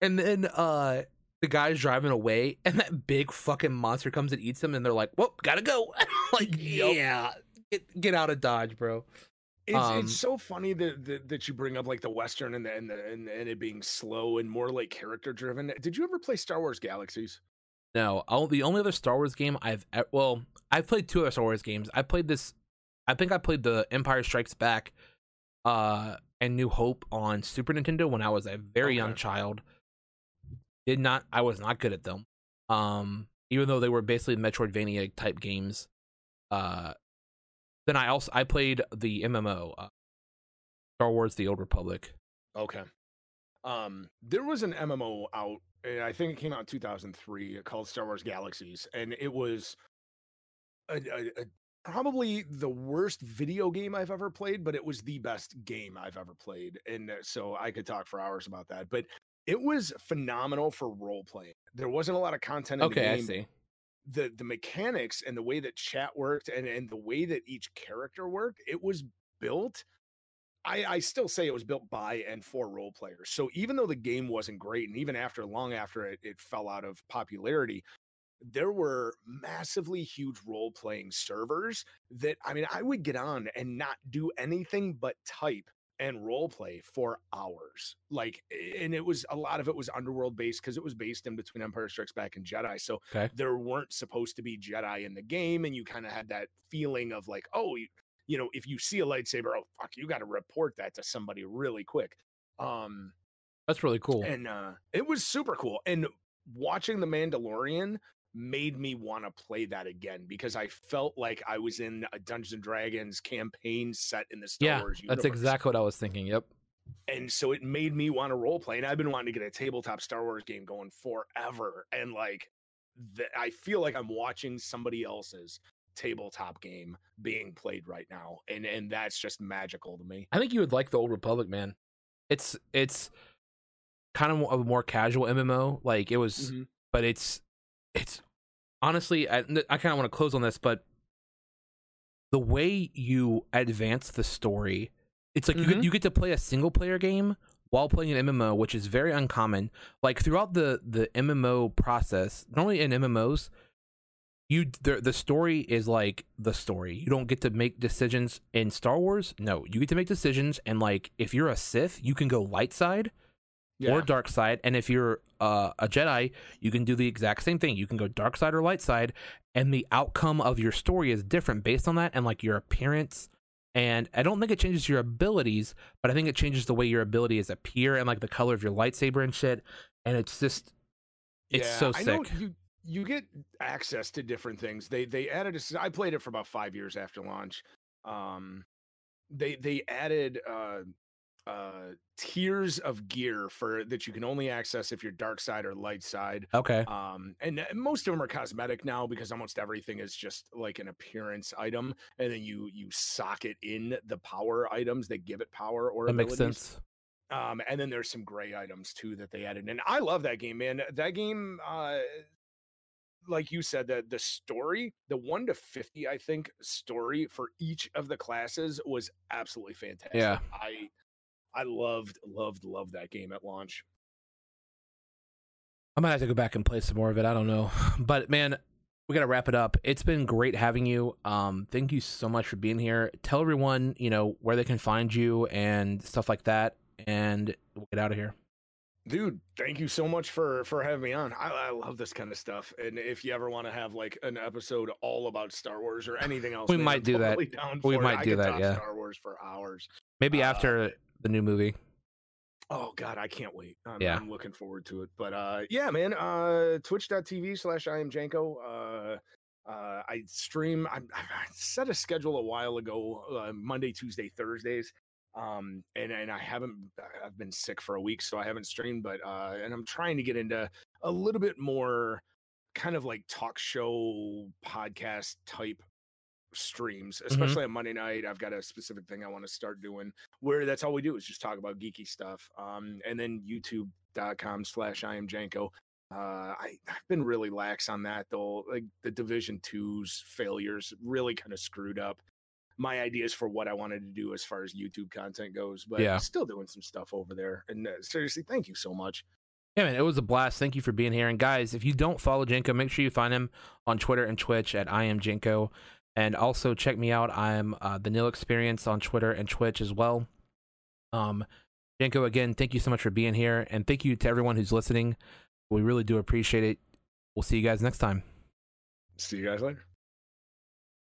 And then uh the guy's driving away, and that big fucking monster comes and eats him, and they're like, "Well, gotta go." [laughs] like, Yup. yeah, get get out of dodge, bro. It's, Um, it's so funny that, that that you bring up like the western and the, and, the, and and it being slow and more like character driven. Did you ever play Star Wars Galaxies? No, I'll, the only other Star Wars game I've well, I've played two other Star Wars games. I played this. I think I played the Empire Strikes Back, uh, and New Hope on Super Nintendo when I was a very young child. Did not. I was not good at them. Um, even though they were basically Metroidvania type games. Uh, then I also I played the MMO, uh, Star Wars: The Old Republic. Okay. Um, there was an MMO out, and I think it came out in 2003 called Star Wars Galaxies, and it was a, a, a probably the worst video game I've ever played, but it was the best game I've ever played. And uh, so I could talk for hours about that. But it was phenomenal for role playing. There wasn't a lot of content in Okay, the I see. The the mechanics and the way that chat worked and, and the way that each character worked, it was built. I, I still say it was built by and for role players. So even though the game wasn't great, and even after long after it, it fell out of popularity, there were massively huge role playing servers that I mean, I would get on and not do anything but type and role play for hours. Like, and it was a lot of it was underworld based because it was based in between Empire Strikes Back and Jedi. So Okay. there weren't supposed to be Jedi in the game, and you kind of had that feeling of like, oh, you, know, if you see a lightsaber, oh fuck, you got to report that to somebody really quick. Um, That's really cool. and uh it was super cool and watching the mandalorian made me want to play that again because i felt like i was in a dungeons and dragons campaign set in the star yeah, wars that's exactly what I was thinking. Yep. and so it made me want to role play and i've been wanting to get a tabletop star wars game going forever and like the, i feel like i'm watching somebody else's tabletop game being played right now and and that's just magical to me I think you would like the Old Republic, man. It's it's kind of a more casual MMO. Like it was, Mm-hmm. but it's it's honestly, I, I kind of want to close on this, but the way you advance the story, it's like you Mhm. get, you get to play a single player game while playing an MMO, which is very uncommon. Like throughout the the MMO process, normally in MMOs, you the, the story is like the story. You don't get to make decisions in Star Wars. No, you get to make decisions, and like if you're a Sith, you can go light side or dark side, and if you're uh, a Jedi, you can do the exact same thing. You can go dark side or light side, and the outcome of your story is different based on that, and like your appearance. And I don't think it changes your abilities, but I think it changes the way your abilities appear and like the color of your lightsaber and shit. And it's just, it's so I know sick. you you get access to different things. They they added a I played it for about 5 years after launch. Um they they added uh uh tiers of gear for that you can only access if you're dark side or light side. Okay. Um and uh, most of them are cosmetic now because almost everything is just like an appearance item and then you you socket in the power items that give it power or That makes sense. Um, and then there's some gray items too that they added. And I love that game, man. That game, uh, like you said, the the story, the one to fifty, I think, story for each of the classes was absolutely fantastic. Yeah. I I loved, loved, loved that game at launch. I might have to go back and play some more of it. I don't know. [sighs] But man, we got to wrap it up. It's been great having you. Um, thank you so much for being here. Tell everyone, you know, where they can find you and stuff like that. And we'll get out of here. Dude, thank you so much for for having me on. I, I love this kind of stuff. And if you ever want to have like an episode all about Star Wars or anything else, We man, might do that. totally Down We it. might do that, yeah. Star Wars for hours. Maybe Uh, after the new movie. Oh God, I can't wait. I'm, Yeah. I'm looking forward to it. But uh yeah, man, uh twitch.tv slash I am Janko. Uh uh I stream I, [laughs] I set a schedule a while ago, uh, Monday, Tuesday, Thursdays. Um and, and I haven't I've been sick for a week, so I haven't streamed, but uh and I'm trying to get into a little bit more kind of like talk show podcast type streams, especially on Monday night. I've got a specific thing I want to start doing where that's all we do is just talk about geeky stuff. Um, and then youtube.com slash I am Janko. Uh, I, I've been really lax on that though. Like the division twos failures really kind of screwed up my ideas for what I wanted to do as far as YouTube content goes, but Yeah. still doing some stuff over there. And uh, seriously, thank you so much. Yeah, man, it was a blast. Thank you for being here. And guys, if you don't follow Jenko, make sure you find him on Twitter and Twitch at I am Jenko. And also check me out. I'm uh, the Nil Experience on Twitter and Twitch as well. Um, Jenko, again, thank you so much for being here, and thank you to everyone who's listening. We really do appreciate it. We'll see you guys next time. See you guys later.